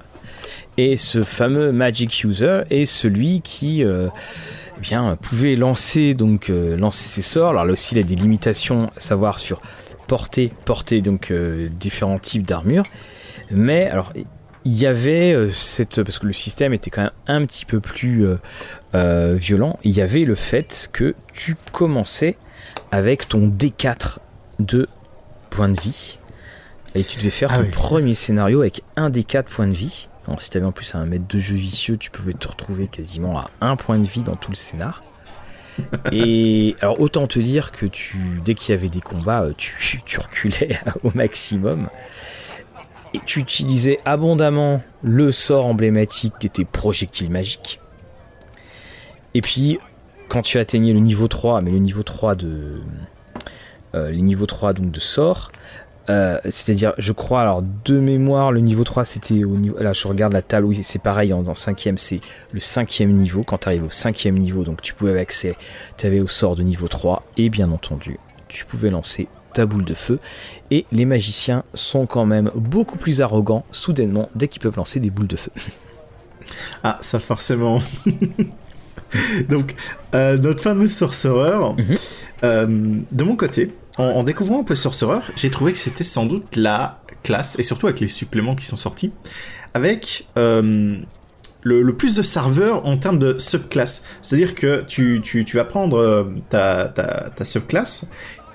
Et ce fameux magic user est celui qui euh, eh bien, pouvait lancer donc euh, lancer ses sorts. Alors là aussi, il y a des limitations à savoir sur porter, donc différents types d'armure. Mais alors, il y avait euh, cette parce que le système était quand même un petit peu plus euh, euh, violent. Il y avait le fait que tu commençais avec ton D4 de points de vie et tu devais faire ah ton premier scénario avec un D4 points de vie. Alors, si tu avais en plus un maître de jeu vicieux, tu pouvais te retrouver quasiment à un point de vie dans tout le scénar. Et alors autant te dire que tu, dès qu'il y avait des combats, tu, tu reculais au maximum et tu utilisais abondamment le sort emblématique qui était projectile magique. Et puis, quand tu atteignais le niveau 3, mais le niveau 3 de. Euh, les niveaux 3 donc de sort, euh, c'est-à-dire, je crois, alors de mémoire, le niveau 3 c'était au niveau. Là, je regarde la table, oui, c'est pareil, en, 5ème, c'est le cinquième niveau. Quand tu arrives au cinquième niveau, donc tu pouvais avoir accès, tu avais au sort de niveau 3, et bien entendu, tu pouvais lancer ta boule de feu. Et les magiciens sont quand même beaucoup plus arrogants, soudainement, dès qu'ils peuvent lancer des boules de feu. Ah, ça forcément. Donc, euh, notre fameux sorcereur, mhm. euh, de mon côté, en, découvrant un peu sorcereur, j'ai trouvé que c'était sans doute la classe, et surtout avec les suppléments qui sont sortis, avec euh, le, plus de serveurs en termes de subclasse. C'est-à-dire que tu, vas prendre ta, ta, subclasse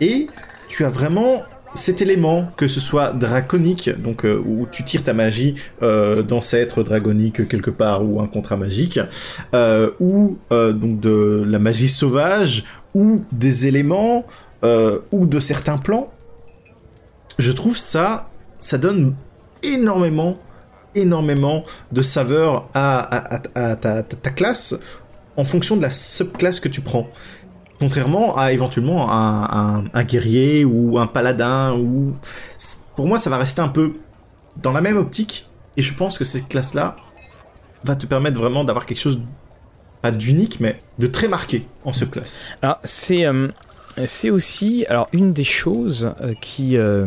et tu as vraiment cet élément, que ce soit draconique, donc euh, où tu tires ta magie euh, d'ancêtre dragonique quelque part ou un contrat magique, euh, ou euh, donc de la magie sauvage, ou des éléments, ou de certains plans, je trouve ça, ça donne énormément, énormément de saveur à, ta, ta, classe en fonction de la subclasse que tu prends. Contrairement à éventuellement un, guerrier ou un paladin ou pour moi ça va rester un peu dans la même optique et je pense que cette classe là va te permettre vraiment d'avoir quelque chose pas d'unique mais de très marqué en ce classe. Alors c'est euh, c'est aussi alors une des choses euh, qui euh,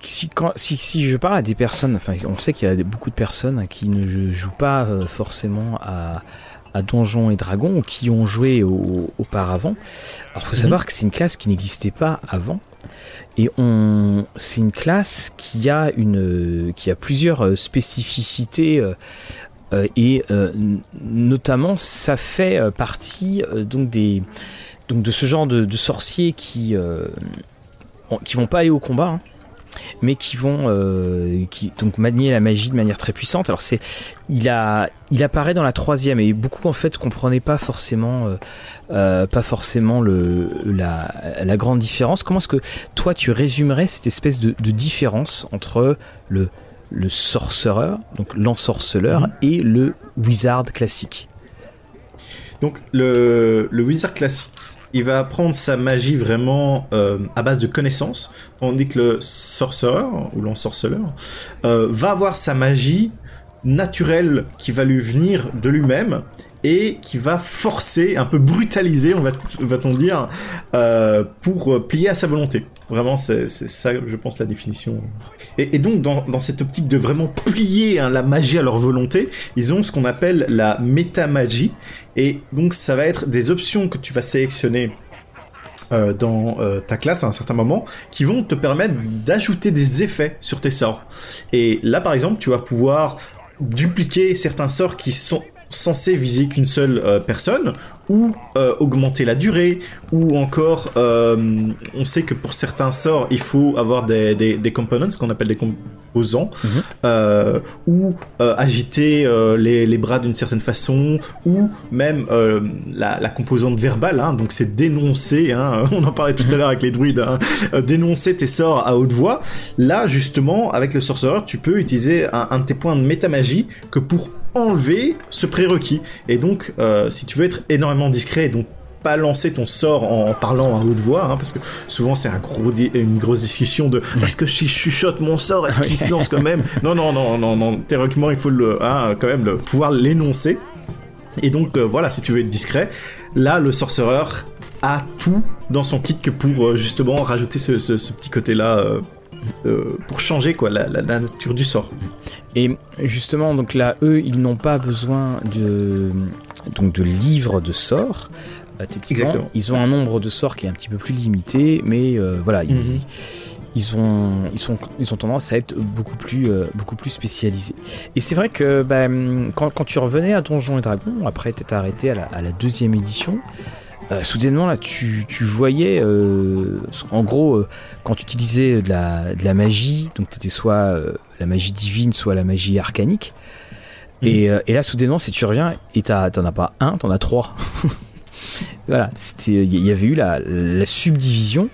si, si, si, je parle à des personnes, enfin, on sait qu'il y a beaucoup de personnes qui ne jouent pas forcément à, à Donjons et Dragons ou qui ont joué auparavant. Alors, faut mhm. savoir que c'est une classe qui n'existait pas avant. Et on, c'est une classe qui a une, qui a plusieurs euh, spécificités euh, euh, et notamment ça fait partie donc des, donc de ce genre de, sorciers qui, qui vont pas aller au combat. Hein mais qui vont euh, donc manier la magie de manière très puissante. Alors c'est, il a, il apparaît dans la troisième et beaucoup en fait comprenaient pas forcément, euh, euh, pas forcément le, la, grande différence. Comment est-ce que toi tu résumerais cette espèce de différence entre le le sorcereur, donc l'ensorceleur, mhm. et le wizard classique Donc le, le wizard classique, il va apprendre sa magie vraiment euh, à base de connaissances, tandis que le sorcereur ou l'ensorceleur euh, va avoir sa magie naturelle qui va lui venir de lui-même et qui va forcer, un peu brutaliser, on va-t-on dire, euh, pour plier à sa volonté. Vraiment, c'est ça, je pense, la définition. Et, donc, dans, cette optique de vraiment plier hein, la magie à leur volonté, ils ont ce qu'on appelle la métamagie. Et donc, ça va être des options que tu vas sélectionner euh, dans euh, ta classe à un certain moment qui vont te permettre d'ajouter des effets sur tes sorts. Et là, par exemple, tu vas pouvoir dupliquer certains sorts qui sont censés viser qu'une seule personne, ou euh, augmenter la durée, ou encore euh, on sait que pour certains sorts il faut avoir des, des, des components, ce qu'on appelle des composants, mhm. euh, ou euh, agiter euh, les, les, bras d'une certaine façon, ou même la, la, composante verbale, hein, donc c'est dénoncer, hein, on en parlait tout à l'heure avec les druides, hein, dénoncer tes sorts à haute voix. Là justement avec le sorcerer tu peux utiliser un, un de tes points de métamagie que pour enlever ce prérequis. Et donc, euh, si tu veux être énormément discret, donc pas lancer ton sort en, parlant à haute voix, hein, parce que souvent c'est un gros une grosse discussion de est-ce que je chuchote mon sort, est-ce qu'il se lance quand même? Non, non, non, non, non. Théoriquement, il faut le, hein, quand même le, pouvoir l'énoncer. Et donc euh, voilà, si tu veux être discret, là le sorcereur a tout dans son kit que pour euh, justement rajouter ce, ce, petit côté-là. Pour changer quoi la, la, nature du sort. Et justement, donc là, eux, ils n'ont pas besoin de, donc de livres de sorts. Euh, Exactement. Ils ont un nombre de sorts qui est un petit peu plus limité, mais euh, voilà, ils, mhm. ils, ont, ils, sont, ils ont tendance à être beaucoup plus, euh, beaucoup plus spécialisés. Et c'est vrai que bah, quand, quand, tu revenais à Donjons et Dragons, après t'étais arrêté à la, à la deuxième édition, euh, soudainement là tu, tu voyais euh, en gros euh, quand tu utilisais de la, de la magie donc tu soit la magie divine soit la magie arcanique. Mhm. et, et, là soudainement si tu reviens et t'en as pas un t'en as trois. Voilà il y avait eu la, la subdivision.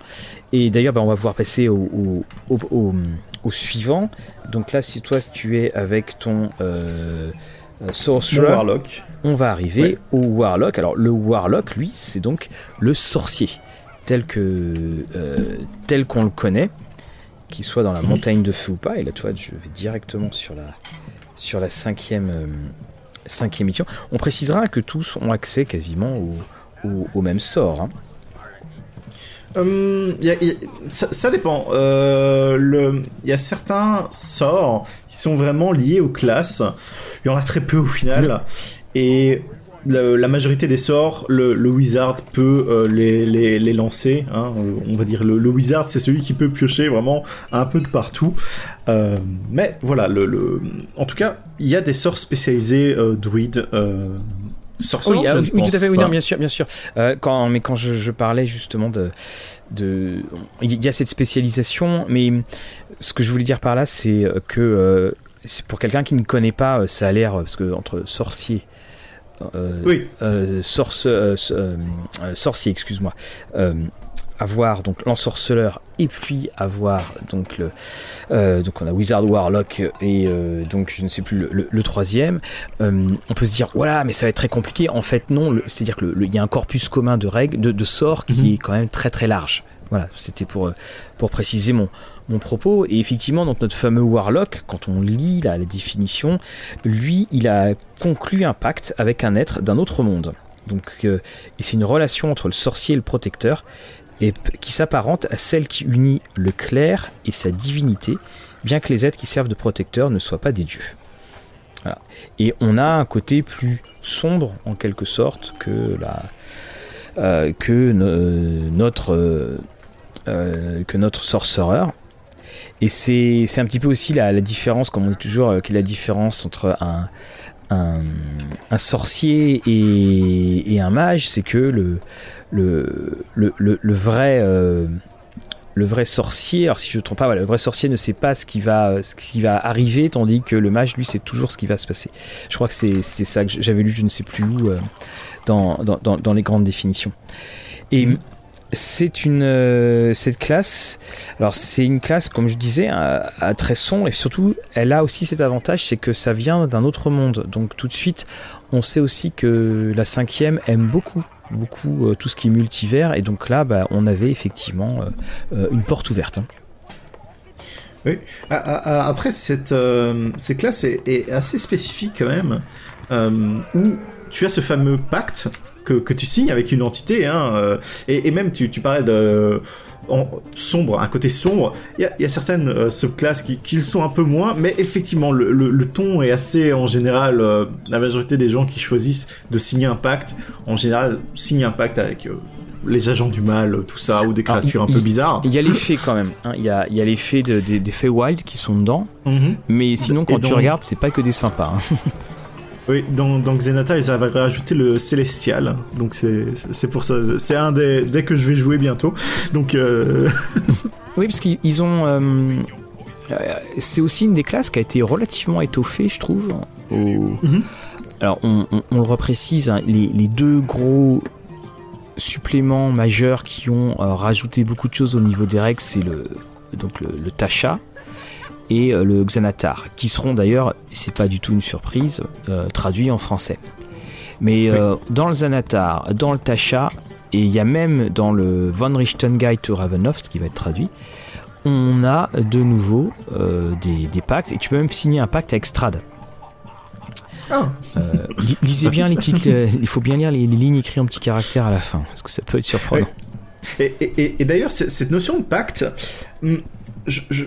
Et d'ailleurs bah, on va pouvoir passer au, au, au, au, suivant. Donc là si toi tu es avec ton sorcerer. Warlock on va arriver au Warlock. Alors le Warlock, lui, c'est donc le sorcier, tel que euh, tel qu'on le connaît, qu'il soit dans la mhm. montagne de feu ou pas. Et là, tu vois, je vais directement sur la sur la cinquième euh, cinquième émission. On précisera que tous ont accès quasiment au, même sort. Hein. Hum, ça, dépend. Euh, il y a certains sorts qui sont vraiment liés aux classes. Il y en a très peu au final. Et la, majorité des sorts, le, wizard peut euh, les, les, lancer. Hein. on va dire le, wizard, c'est celui qui peut piocher vraiment un peu de partout. Euh, mais voilà, le, en tout cas, il y a des sorts spécialisés euh, druides. oui, ah, oui, tout à fait, oui, non, bien sûr, bien sûr. quand, mais quand je, parlais justement de, de, il y a cette spécialisation, mais ce que je voulais dire par là, c'est que c'est pour quelqu'un qui ne connaît pas, ça a l'air parce que entre sorcier euh, oui. Euh, euh, sorcier, excuse-moi avoir donc l'ensorceleur et puis avoir donc le donc on a Wizard Warlock et donc je ne sais plus le, troisième on peut se dire voilà mais ça va être très compliqué en fait non c'est à dire que il y a un corpus commun de règles de, sorts qui mhm. est quand même très très large voilà c'était pour pour préciser mon mon propos. Et effectivement, donc notre fameux Warlock, quand on lit la, définition, lui, il a conclu un pacte avec un être d'un autre monde. Donc, euh, c'est une relation entre le sorcier et le protecteur, et qui s'apparente à celle qui unit le clair et sa divinité, bien que les êtres qui servent de protecteurs ne soient pas des dieux. Et on a un côté plus sombre, en quelque sorte, que euh, que notre euh, que notre sorcereur. Et c'est un petit peu aussi la, différence, comme on dit toujours, euh, la différence entre un, un, sorcier et, un mage, c'est que le, le, le, le, vrai... Euh, le vrai sorcier, alors si je ne trompe pas, le vrai sorcier ne sait pas ce qui va, ce qui va arriver, tandis que le mage, lui, sait toujours ce qui va se passer. Je crois que c'est ça que j'avais lu, je ne sais plus où, euh, dans, dans, dans, les grandes définitions. Mm c'est une euh, cette classe. Alors c'est une classe, comme je disais, à, très sombre et surtout, elle a aussi cet avantage, c'est que ça vient d'un autre monde. Donc tout de suite, on sait aussi que la cinquième aime beaucoup beaucoup euh, tout ce qui est multivers et donc là bah, on avait effectivement euh, une porte ouverte. Hein. Oui. Après cette, cette classe est, assez spécifique quand même où tu as ce fameux pacte que, tu signes avec une entité, hein, euh, et, même tu, tu parlais de en sombre, un côté sombre. Il y a, certaines euh, subclasses qui, qui, le sont un peu moins, mais effectivement, le, ton est assez, en général, euh, la majorité des gens qui choisissent de signer un pacte, en général, signent un pacte avec les agents du mal, tout ça, ou des créatures un peu bizarres. Il y a les fées quand même. Hein. Il y, a, y a les fées de, des, fées wild qui sont dedans, mhm. mais sinon, quand tu regardes, c'est pas que des sympas. Hein. Oui, dans, dans Xenata, ils avaient rajouté le Célestial. Donc c'est pour ça. C'est un des dès que je vais jouer bientôt. Donc. Euh... oui, parce qu'ils ont. Euh, c'est aussi une des classes qui a été relativement étoffée, je trouve. Mhm. Alors, on, on, le reprécise, hein, les, les, deux gros suppléments majeurs qui ont euh, rajouté beaucoup de choses au niveau des règles, c'est le, donc le, le Tasha et euh, le Xanatar, qui seront d'ailleurs, c'est pas du tout une surprise, euh, traduits en français. Mais euh, dans le Xanatar, dans le Tasha, et il y a même dans le Von Richten Guide to Ravenloft qui va être traduit, on a de nouveau des, pactes, et tu peux même signer un pacte avec Strad. Ah. lisez bien les petites, il faut bien lire les, lignes écrites en petits caractères à la fin, parce que ça peut être surprenant. Et, d'ailleurs, cette notion de pacte, hmm, je,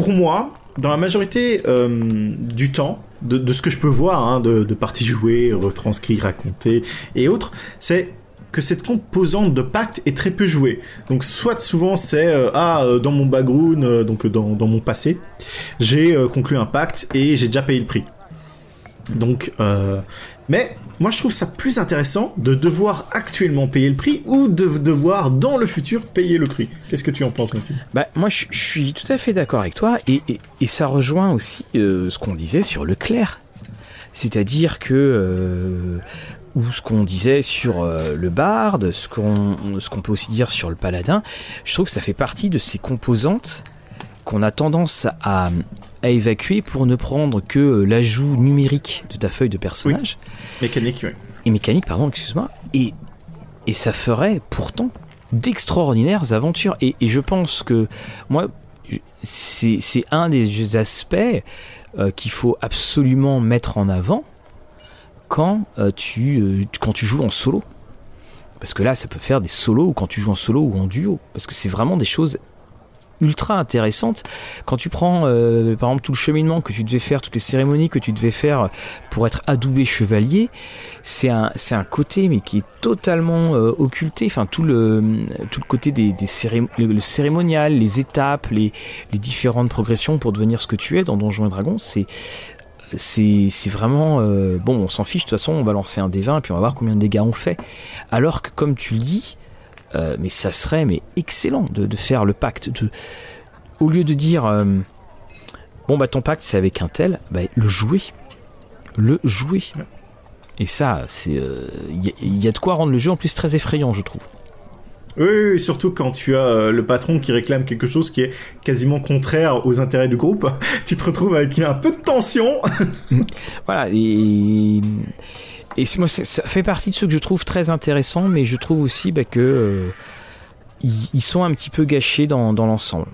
pour moi, dans la majorité euh, du temps, de, ce que je peux voir, hein, de, parties jouées, retranscrites, racontées et autres, c'est que cette composante de pacte est très peu jouée. Donc soit souvent c'est euh, ah euh, dans mon background, donc dans, dans, mon passé, j'ai conclu un pacte et j'ai déjà payé le prix. Donc mais moi, je trouve ça plus intéressant de devoir actuellement payer le prix ou de devoir dans le futur payer le prix. Qu'est-ce que tu en penses, Mathilde? Bah, moi, je, suis tout à fait d'accord avec toi et, ça rejoint aussi euh, ce qu'on disait sur le clair. C'est-à-dire que euh, ou ce qu'on disait sur euh, le barde, ce qu'on ce qu'on peut aussi dire sur le paladin, je trouve que ça fait partie de ces composantes qu'on a tendance à, à évacuer pour ne prendre que euh, l'ajout numérique de ta feuille de personnage. Mécanique, oui. Et mécanique, pardon, excuse-moi. Et, et ça ferait pourtant d'extraordinaires aventures. Et, je pense que moi, c'est un des aspects euh, qu'il faut absolument mettre en avant quand, euh, tu, quand tu joues en solo. Parce que là, ça peut faire des solos ou quand tu joues en solo ou en duo. Parce que c'est vraiment des choses ultra intéressante. Quand tu prends euh, par exemple tout le cheminement que tu devais faire, toutes les cérémonies que tu devais faire pour être adoubé chevalier, c'est un, c'est un côté mais qui est totalement euh, occulté. Enfin tout le, tout le côté des, cérémonial, les étapes, les, différentes progressions pour devenir ce que tu es dans Donjons et Dragons, c'est c'est, c'est vraiment euh, bon on s'en fiche de toute façon on va lancer un D20 et puis on va voir combien de dégâts on fait alors que comme tu le dis euh, mais ça serait mais excellent de, faire le pacte. De, au lieu de dire euh, bon bah ton pacte c'est avec un tel, bah, le jouer, le jouer. Et ça, c'est il euh, y, a de quoi rendre le jeu en plus très effrayant, je trouve. Oui, surtout quand tu as le patron qui réclame quelque chose qui est quasiment contraire aux intérêts du groupe, tu te retrouves avec un peu de tension. voilà, et et moi, ça fait partie de ceux que je trouve très intéressants, mais je trouve aussi bah, que euh, ils, sont un petit peu gâchés dans, l'ensemble.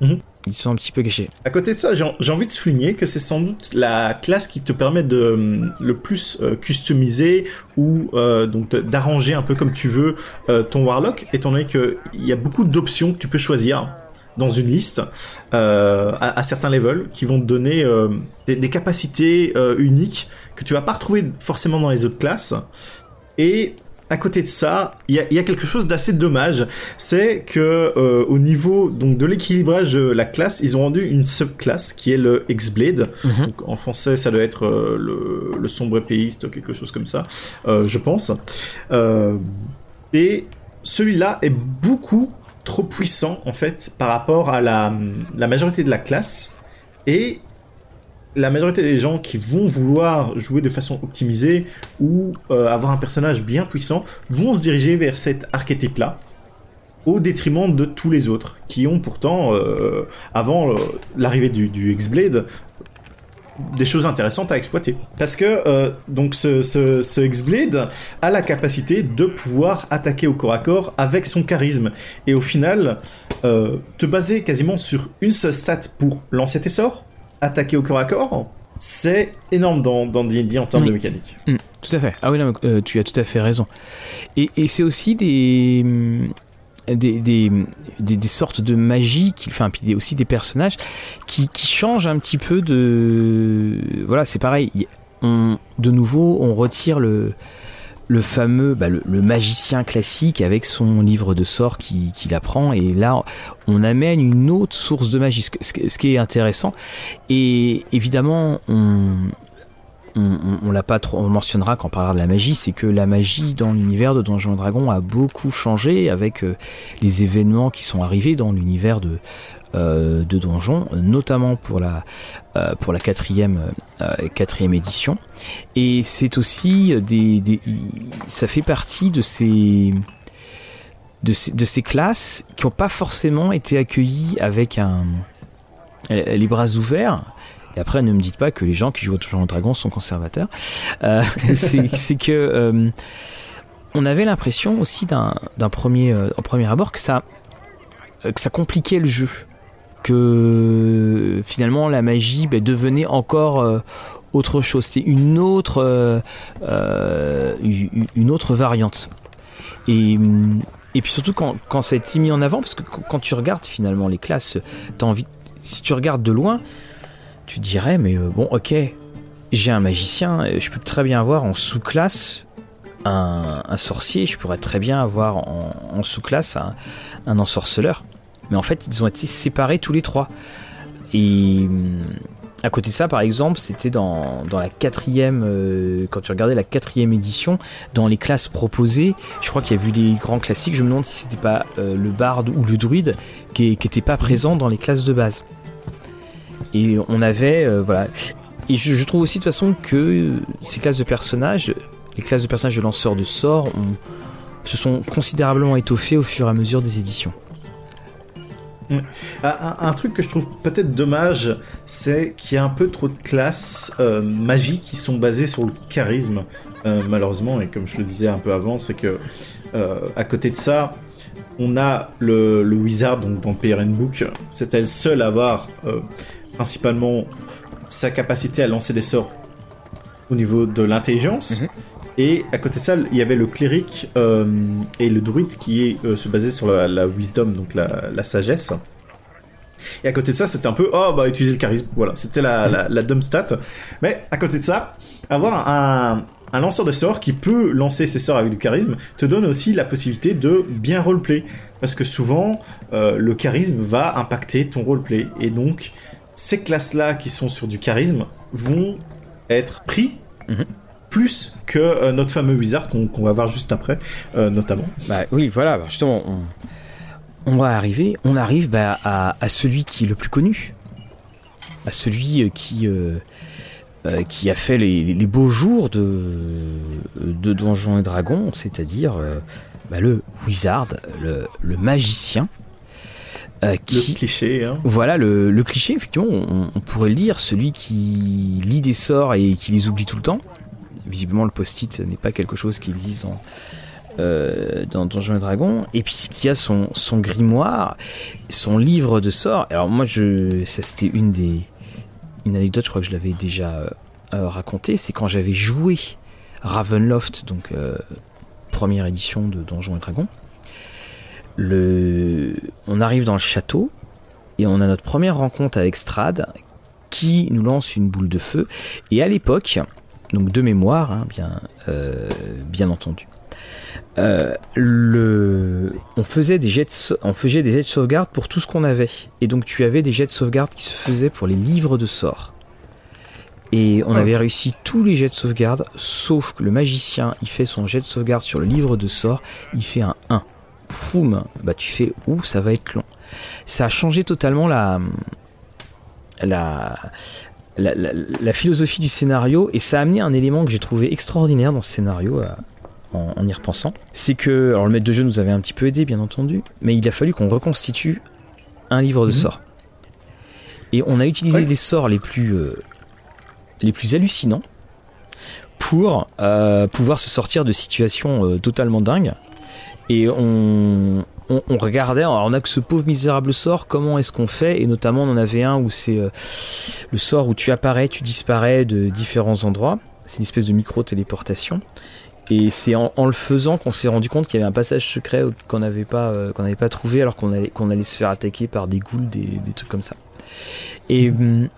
Mhm. Ils sont un petit peu gâchés. À côté de ça, j'ai envie de souligner que c'est sans doute la classe qui te permet de euh, le plus euh, customiser ou donc d'arranger un peu comme tu veux ton warlock, étant donné qu'il y a beaucoup d'options que tu peux choisir dans une liste à, certains levels qui vont te donner des, capacités uniques que tu vas pas retrouver forcément dans les autres classes. Et à côté de ça, il y, a, quelque chose d'assez dommage, c'est que euh, au niveau donc de l'équilibrage de la classe, ils ont rendu une subclasse qui est le X-Blade. Mhm. En français, ça doit être euh, le, sombre épéiste, quelque chose comme ça, euh, je pense. et celui-là est beaucoup trop puissant en fait par rapport à la, majorité de la classe. Et la majorité des gens qui vont vouloir jouer de façon optimisée ou euh, avoir un personnage bien puissant vont se diriger vers cet archétype-là au détriment de tous les autres qui ont pourtant, euh, avant euh, l'arrivée du, du X-Blade, des choses intéressantes à exploiter. Parce que donc ce, ce, X-Blade a la capacité de pouvoir attaquer au corps à corps avec son charisme. Et au final, te baser quasiment sur une seule stat pour lancer tes sorts, attaquer au corps à corps, c'est énorme dans D&D en termes de mécanique. Mm, tout à fait. Ah oui, non, euh, tu as tout à fait raison. Et, c'est aussi des des, sortes de magie, qui, enfin, aussi des personnages qui, qui changent un petit peu de... Voilà, c'est pareil. On, de nouveau, on retire le, le fameux, bah, le, magicien classique avec son livre de sorts qu'il qui apprend. Et là, on amène une autre source de magie, ce, qui est intéressant. Et évidemment, on, on, mentionnera quand on parlera de la magie, c'est que la magie dans l'univers de Donjons et Dragons a beaucoup changé avec euh, les événements qui sont arrivés dans l'univers de euh, Donjons, notamment pour la euh, pour la quatrième édition. Et c'est aussi des, ça fait partie de ces classes qui n'ont pas forcément été accueillies avec les bras ouverts après, ne me dites pas que les gens qui jouent toujours en dragon sont conservateurs. Euh, c'est que euh, on avait l'impression aussi d'un premier, euh, premier abord que ça, que ça compliquait le jeu, que finalement la magie ben, devenait encore autre chose. C'était une autre, une autre variante. Et et puis surtout quand, quand ça a été mis en avant, parce que quand tu regardes finalement les classes, as envie, si tu regardes de loin, tu dirais, mais euh, bon, ok, j'ai un magicien, je peux très bien avoir en sous-classe un, sorcier, je pourrais très bien avoir en, sous-classe un, ensorceleur. Mais en fait, ils ont été séparés tous les trois. Et hum, à côté de ça, par exemple, c'était dans, la quatrième, euh, quand tu regardais la quatrième édition, dans les classes proposées, je crois qu'il y a vu les grands classiques, je me demande si c'était pas euh, le barde ou le druide qui n'était pas présent dans les classes de base. Et on avait, euh, voilà. Et je, trouve aussi de toute façon que ces classes de personnages, les classes de personnages de lanceurs de sorts, se sont considérablement étoffées au fur et à mesure des éditions. Un, truc que je trouve peut-être dommage, c'est qu'il y a un peu trop de classes euh, magiques qui sont basées sur le charisme, euh, malheureusement. Et comme je le disais un peu avant, c'est que à côté de ça, on a le, wizard donc dans le PRN Book. C'est elle seule à avoir principalement sa capacité à lancer des sorts au niveau de l'intelligence. Mhm. Et à côté de ça, il y avait le cléric euh, et le druide qui euh, se basait sur la, wisdom, donc la, sagesse. Et à côté de ça, c'était un peu, oh, bah, utiliser le charisme. Voilà, c'était la, la, dumb stat. Mais à côté de ça, avoir un, un lanceur de sorts qui peut lancer ses sorts avec du charisme te donne aussi la possibilité de bien roleplay. Parce que souvent, euh, le charisme va impacter ton roleplay. Et donc, ces classes-là qui sont sur du charisme vont être pris mhm. plus que euh, notre fameux wizard qu'on va voir juste après, euh, notamment. Bah oui, voilà, bah, justement, on, va arriver, on arrive bah, à, celui qui est le plus connu, à celui euh, qui qui a fait les, beaux jours de, de Donjons et Dragons, c'est-à-dire le wizard, le magicien. Euh, le cliché. Hein. Voilà, le, cliché, effectivement, on, pourrait le dire, celui qui lit des sorts et qui les oublie tout le temps. Visiblement, le post-it n'est pas quelque chose qui existe dans, euh, dans Donjons et Dragons. Et puis, ce qui a son, son grimoire, son livre de sorts. Alors, moi, je, ça, c'était une des. Une anecdote, je crois que je l'avais déjà euh, raconté. C'est quand j'avais joué Ravenloft, donc première édition de Donjons et Dragons on arrive dans le château et on a notre première rencontre avec Strad qui nous lance une boule de feu. Et à l'époque, donc de mémoire, hein, bien, euh, bien entendu, euh, le... on, faisait des jets de... on faisait des jets de sauvegarde pour tout ce qu'on avait. Et donc tu avais des jets de sauvegarde qui se faisaient pour les livres de sorts. Et on avait réussi tous les jets de sauvegarde, sauf que le magicien, il fait son jet de sauvegarde sur le livre de sorts, il fait un 1 foum, bah tu fais où ça va être long. Ça a changé totalement la, la, la, philosophie du scénario et ça a amené un élément que j'ai trouvé extraordinaire dans ce scénario euh, en, y repensant. C'est que, alors le maître de jeu nous avait un petit peu aidé bien entendu, mais il a fallu qu'on reconstitue un livre de mhm. sorts. Et on a utilisé les sorts les plus, euh, les plus hallucinants pour euh, pouvoir se sortir de situations totalement dingues et on, regardait, alors on a que ce pauvre misérable sort, comment est-ce qu'on fait? Et notamment, on en avait un où c'est euh, le sort où tu apparais, tu disparais de différents endroits. C'est une espèce de micro-téléportation. Et c'est en, le faisant qu'on s'est rendu compte qu'il y avait un passage secret qu'on n'avait pas, euh, pas trouvé alors qu'on allait, allait se faire attaquer par des ghouls, des, trucs comme ça. Et hum,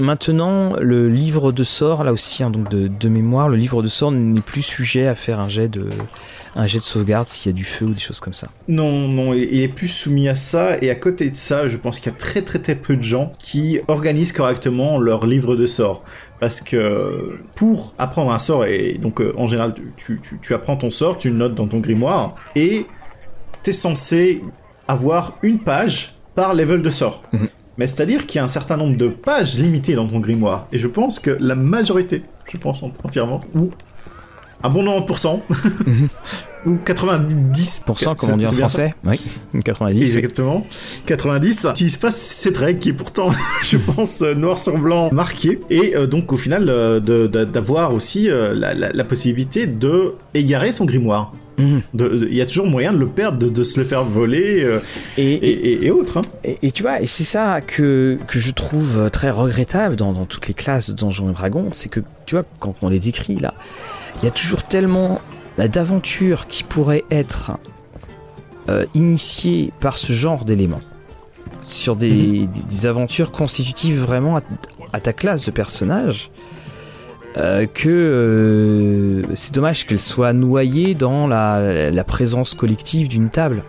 Maintenant, le livre de sort, là aussi, hein, donc de, mémoire, le livre de sort n'est plus sujet à faire un jet de, un jet de sauvegarde s'il y a du feu ou des choses comme ça. Non, non, il est plus soumis à ça. Et à côté de ça, je pense qu'il y a très très très peu de gens qui organisent correctement leur livre de sort. parce que pour apprendre un sort, et donc euh, en général tu, tu, tu, apprends ton sort, tu le notes dans ton grimoire, et t'es censé avoir une page par level de sort. Mhm. Mais c'est-à-dire qu'il y a un certain nombre de pages limitées dans ton grimoire, et je pense que la majorité, je pense entièrement, ou un bon nombre de pourcents, mhm. ou 90%, comme on dit en français. Oui, 90. Exactement. 90. N'utilise pas cette règle qui est pourtant, je pense, noir sur blanc marquée. Et euh, donc, au final, euh, d'avoir aussi euh, la, possibilité de égarer son grimoire. Mhm. Il y a toujours moyen de le perdre, de, se le faire voler et, et, autres. Hein. Et, tu vois, et c'est ça que, que je trouve très regrettable dans, dans toutes les classes de Donjons et Dragons, c'est que, tu vois, quand on les décrit là, il y a toujours tellement d'aventures qui pourraient être euh, initiées par ce genre d'éléments. Sur des, mhm. aventures constitutives vraiment à, ta classe de personnage. Euh, que euh, c'est dommage qu'elles soient noyées dans la, présence collective d'une table.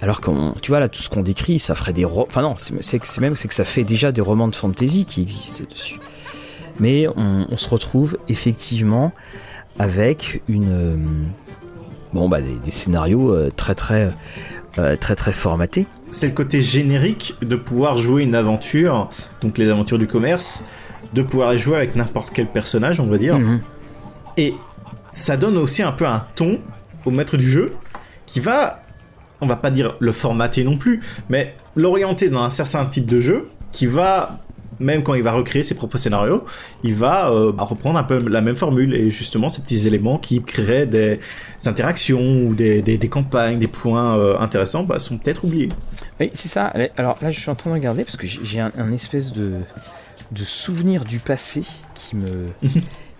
Alors que tu vois là tout ce qu'on décrit, ça ferait des enfin non, c'est même c'est que ça fait déjà des romans de fantasy qui existent dessus mais on, se retrouve effectivement avec une euh, bon bah des, scénarios très très très très formatés. C'est le côté générique de pouvoir jouer une aventure, donc les aventures du commerce, de pouvoir jouer avec n'importe quel personnage, on va dire. Mhm. Et ça donne aussi un peu un ton au maître du jeu qui va, on va pas dire le formater non plus, mais l'orienter dans un certain type de jeu qui va même quand il va recréer ses propres scénarios, il va euh, bah, reprendre un peu la même formule et justement ces petits éléments qui créeraient des interactions ou des, des, campagnes, des points euh, intéressants, bah, sont peut-être oubliés. Oui, c'est ça. Alors là, je suis en train de regarder parce que j'ai un, espèce de, de souvenir du passé qui me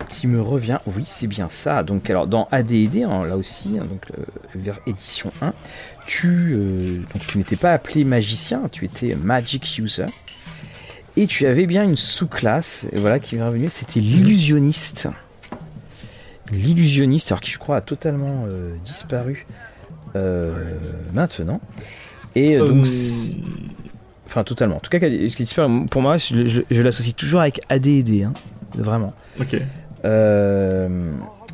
qui me revient. Oui, c'est bien ça. Donc alors dans AD&D, hein, là aussi, hein, donc euh, vers édition 1, tu donc tu n'étais pas appelé magicien, tu étais magic user. Et tu avais bien une sous-classe, voilà, qui est revenue, c'était l'illusionniste. L'illusionniste, alors qui je crois a totalement euh, disparu euh, maintenant. Et euh, donc, enfin totalement. En tout cas, ce qui disparu, pour moi, je, l'associe toujours avec AD&D, hein, vraiment. Ok.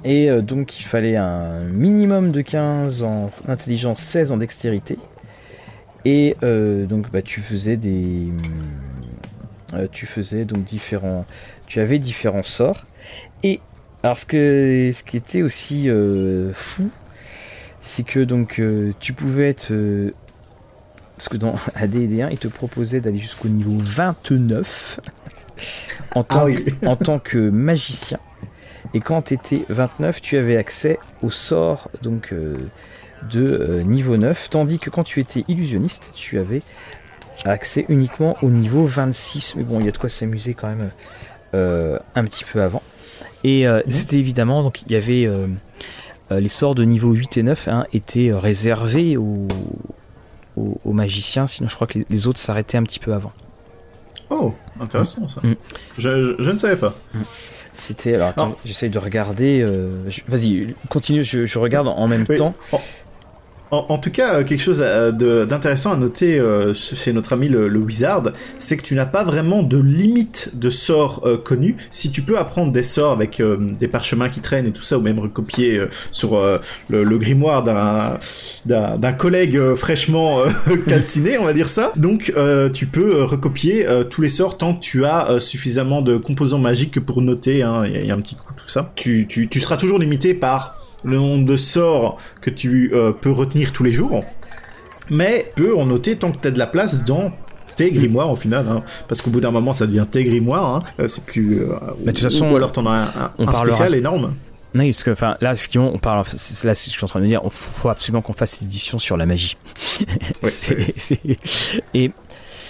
et donc, il fallait un minimum de 15 en intelligence, 16 en dextérité. Et donc, bah, tu faisais des euh, tu faisais donc différents, tu avais différents sorts. Et alors ce que ce qui était aussi euh, fou, c'est que donc euh, tu pouvais être parce que dans AD&D1, il te proposait d'aller jusqu'au niveau 29 en tant, ah que, en tant que magicien. Et quand tu étais 29, tu avais accès au sort donc de niveau 9, tandis que quand tu étais illusionniste, tu avais accès uniquement au niveau 26. Mais bon, il y a de quoi s'amuser quand même euh, un petit peu avant. Et euh, mhm. c'était évidemment, donc il y avait euh, les sorts de niveau 8 et 9 hein, étaient réservés aux, aux, magiciens, sinon je crois que les, autres s'arrêtaient un petit peu avant. Oh, intéressant ça. Mm. Je, je, ne savais pas. Mm. C'était. Alors attends, j'essaye de regarder. Vas-y, continue, je, regarde en même temps. En, tout cas, euh, quelque chose euh, d'intéressant à noter euh, chez notre ami le, Wizard, c'est que tu n'as pas vraiment de limite de sorts connus. Si tu peux apprendre des sorts avec des parchemins qui traînent et tout ça, ou même recopier sur le, grimoire d'un collègue fraîchement calciné, on va dire ça. Donc, tu peux recopier tous les sorts tant que tu as suffisamment de composants magiques pour noter. Hein. Il y, a un petit coup tout ça. tu, tu seras toujours limité par le nombre de sorts que tu euh, peux retenir tous les jours, mais peut en noter tant que tu as de la place dans tes grimoires au final, hein. parce qu'au bout d'un moment ça devient tes grimoires, hein. euh, c'est plus. Euh, de toute façon, ou alors t'en as un, un, spécial énorme. Non, parce que enfin là effectivement on parle, là je suis en train de dire, il faut absolument qu'on fasse une édition sur la magie. Ouais, Et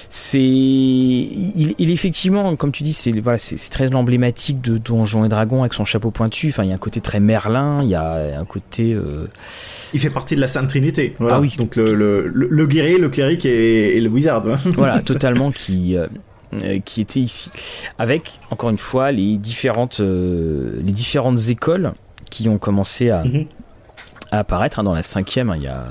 c'est il, il, effectivement comme tu dis c'est voilà c'est très emblématique de Donjons et Dragons avec son chapeau pointu. Enfin il y a un côté très Merlin il y a un côté euh, il fait partie de la Sainte Trinité. Voilà. ah oui. Donc le, le, le, guerrier le cléric et, le wizard voilà totalement qui euh, euh, qui était ici. Avec encore une fois les différentes les différentes écoles qui ont commencé à, mhm. À apparaître hein, dans la cinquième hein, il y a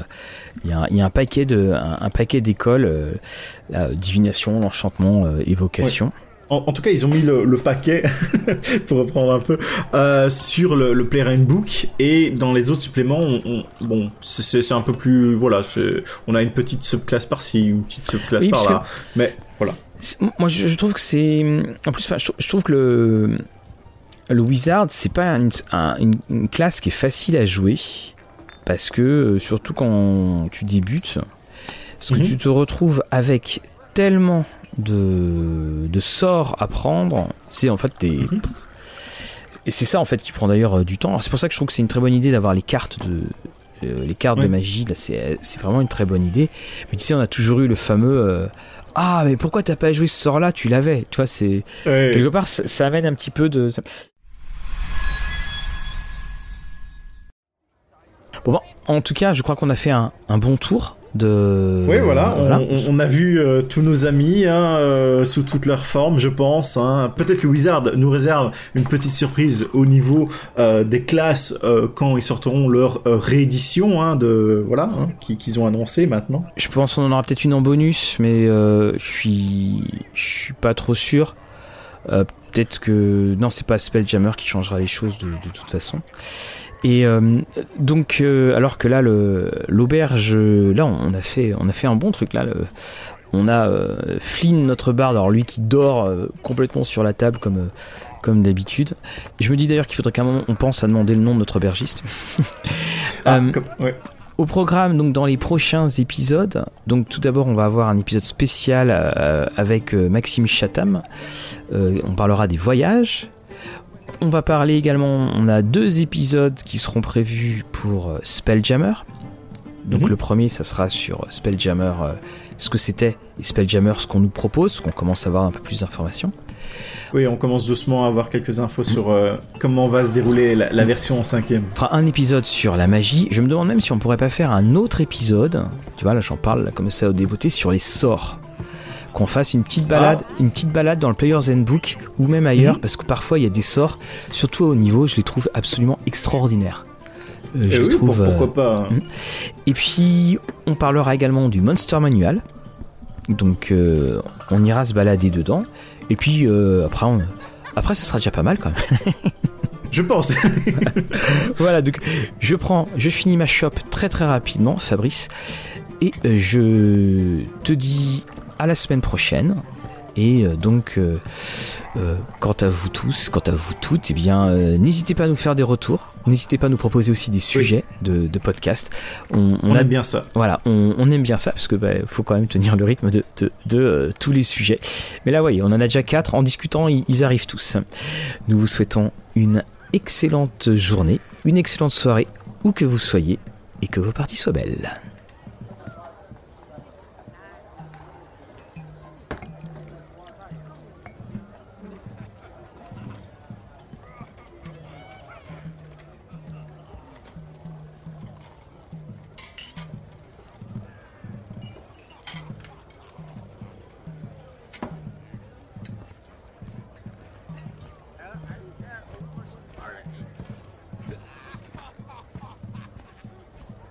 il y, a un paquet de un, paquet d'écoles, euh, divination, l'enchantement, euh, évocation. en, tout cas, ils ont mis le, paquet, pour reprendre un peu, euh, sur le, le Play Book et dans les autres suppléments, on, bon, c'est un peu plus, voilà, on a une petite subclasse par-ci, une petite subclasse par-là, mais voilà. Moi, je, trouve que c'est, en plus, je, trouve que le le wizard, c'est pas une, classe qui est facile à jouer parce que euh, surtout quand tu débutes, parce que mhm. tu te retrouves avec tellement de, de sorts à prendre. C'est en fait mhm. Et c'est ça en fait qui prend d'ailleurs euh, du temps. C'est pour ça que je trouve que c'est une très bonne idée d'avoir les cartes de euh, les cartes de magie. c'est vraiment une très bonne idée. Mais tu sais, on a toujours eu le fameux euh, ah mais pourquoi t'as pas joué ce sort là Tu l'avais. Tu vois, c'est quelque part ça, amène un petit peu de. Bon, en tout cas, je crois qu'on a fait un, un bon tour oui, voilà, On, a vu euh, tous nos amis hein, euh, sous toutes leurs formes, je pense. Hein. Peut-être que Wizard nous réserve une petite surprise au niveau euh, des classes quand ils sortiront leur réédition hein, de voilà qu'ils ont annoncé maintenant. Je pense qu'on en aura peut-être une en bonus, mais je suis je suis pas trop sûr. peut-être que non, c'est pas Spelljammer qui changera les choses de, de toute façon. Et euh, donc, euh, alors que là, l'auberge, là, on a fait, on a fait un bon truc là. on a euh, Flynn, notre barde, alors lui qui dort complètement sur la table comme, comme d'habitude. Je me dis d'ailleurs qu'il faudrait qu'à un moment on pense à demander le nom de notre aubergiste. Ah, au programme, donc dans les prochains épisodes, donc tout d'abord on va avoir un épisode spécial avec Maxime Chatham. on parlera des voyages. On va parler également, on a deux épisodes qui seront prévus pour euh, Spelljammer. Donc mhm. le premier, ça sera sur Spelljammer, euh, ce que c'était, et Spelljammer, ce qu'on nous propose, qu'on commence à avoir un peu plus d'informations. Oui, on commence doucement à avoir quelques infos sur euh, comment va se dérouler la, version en cinquième. On fera un épisode sur la magie. Je me demande même si on pourrait pas faire un autre épisode. Tu vois, là j'en parle comme ça au débeauté sur les sorts qu'on fasse une petite balade, ah. une petite balade dans le Player's Handbook ou même ailleurs, mhm. parce que parfois il y a des sorts, surtout au niveau, je les trouve absolument extraordinaires. Euh, je eh trouve, pourquoi pas. Hein. Hmm. Et puis on parlera également du Monster Manual, donc euh, on ira se balader dedans. Et puis euh, après, après, ça sera déjà pas mal quand même. Je pense. voilà, donc je prends, je finis ma shop très très rapidement, Fabrice, et je te dis à la semaine prochaine. Et euh, donc, euh, euh, quant à vous tous, quant à vous toutes, eh bien, n'hésitez pas à nous faire des retours. N'hésitez pas à nous proposer aussi des sujets de, podcast. On, on, aime bien ça. Voilà, on, aime bien ça parce que bah, faut quand même tenir le rythme de, de, tous les sujets. Mais là, voyez, on en a déjà quatre. En discutant, ils, ils arrivent tous. Nous vous souhaitons une excellente journée, une excellente soirée, où que vous soyez, et que vos parties soient belles.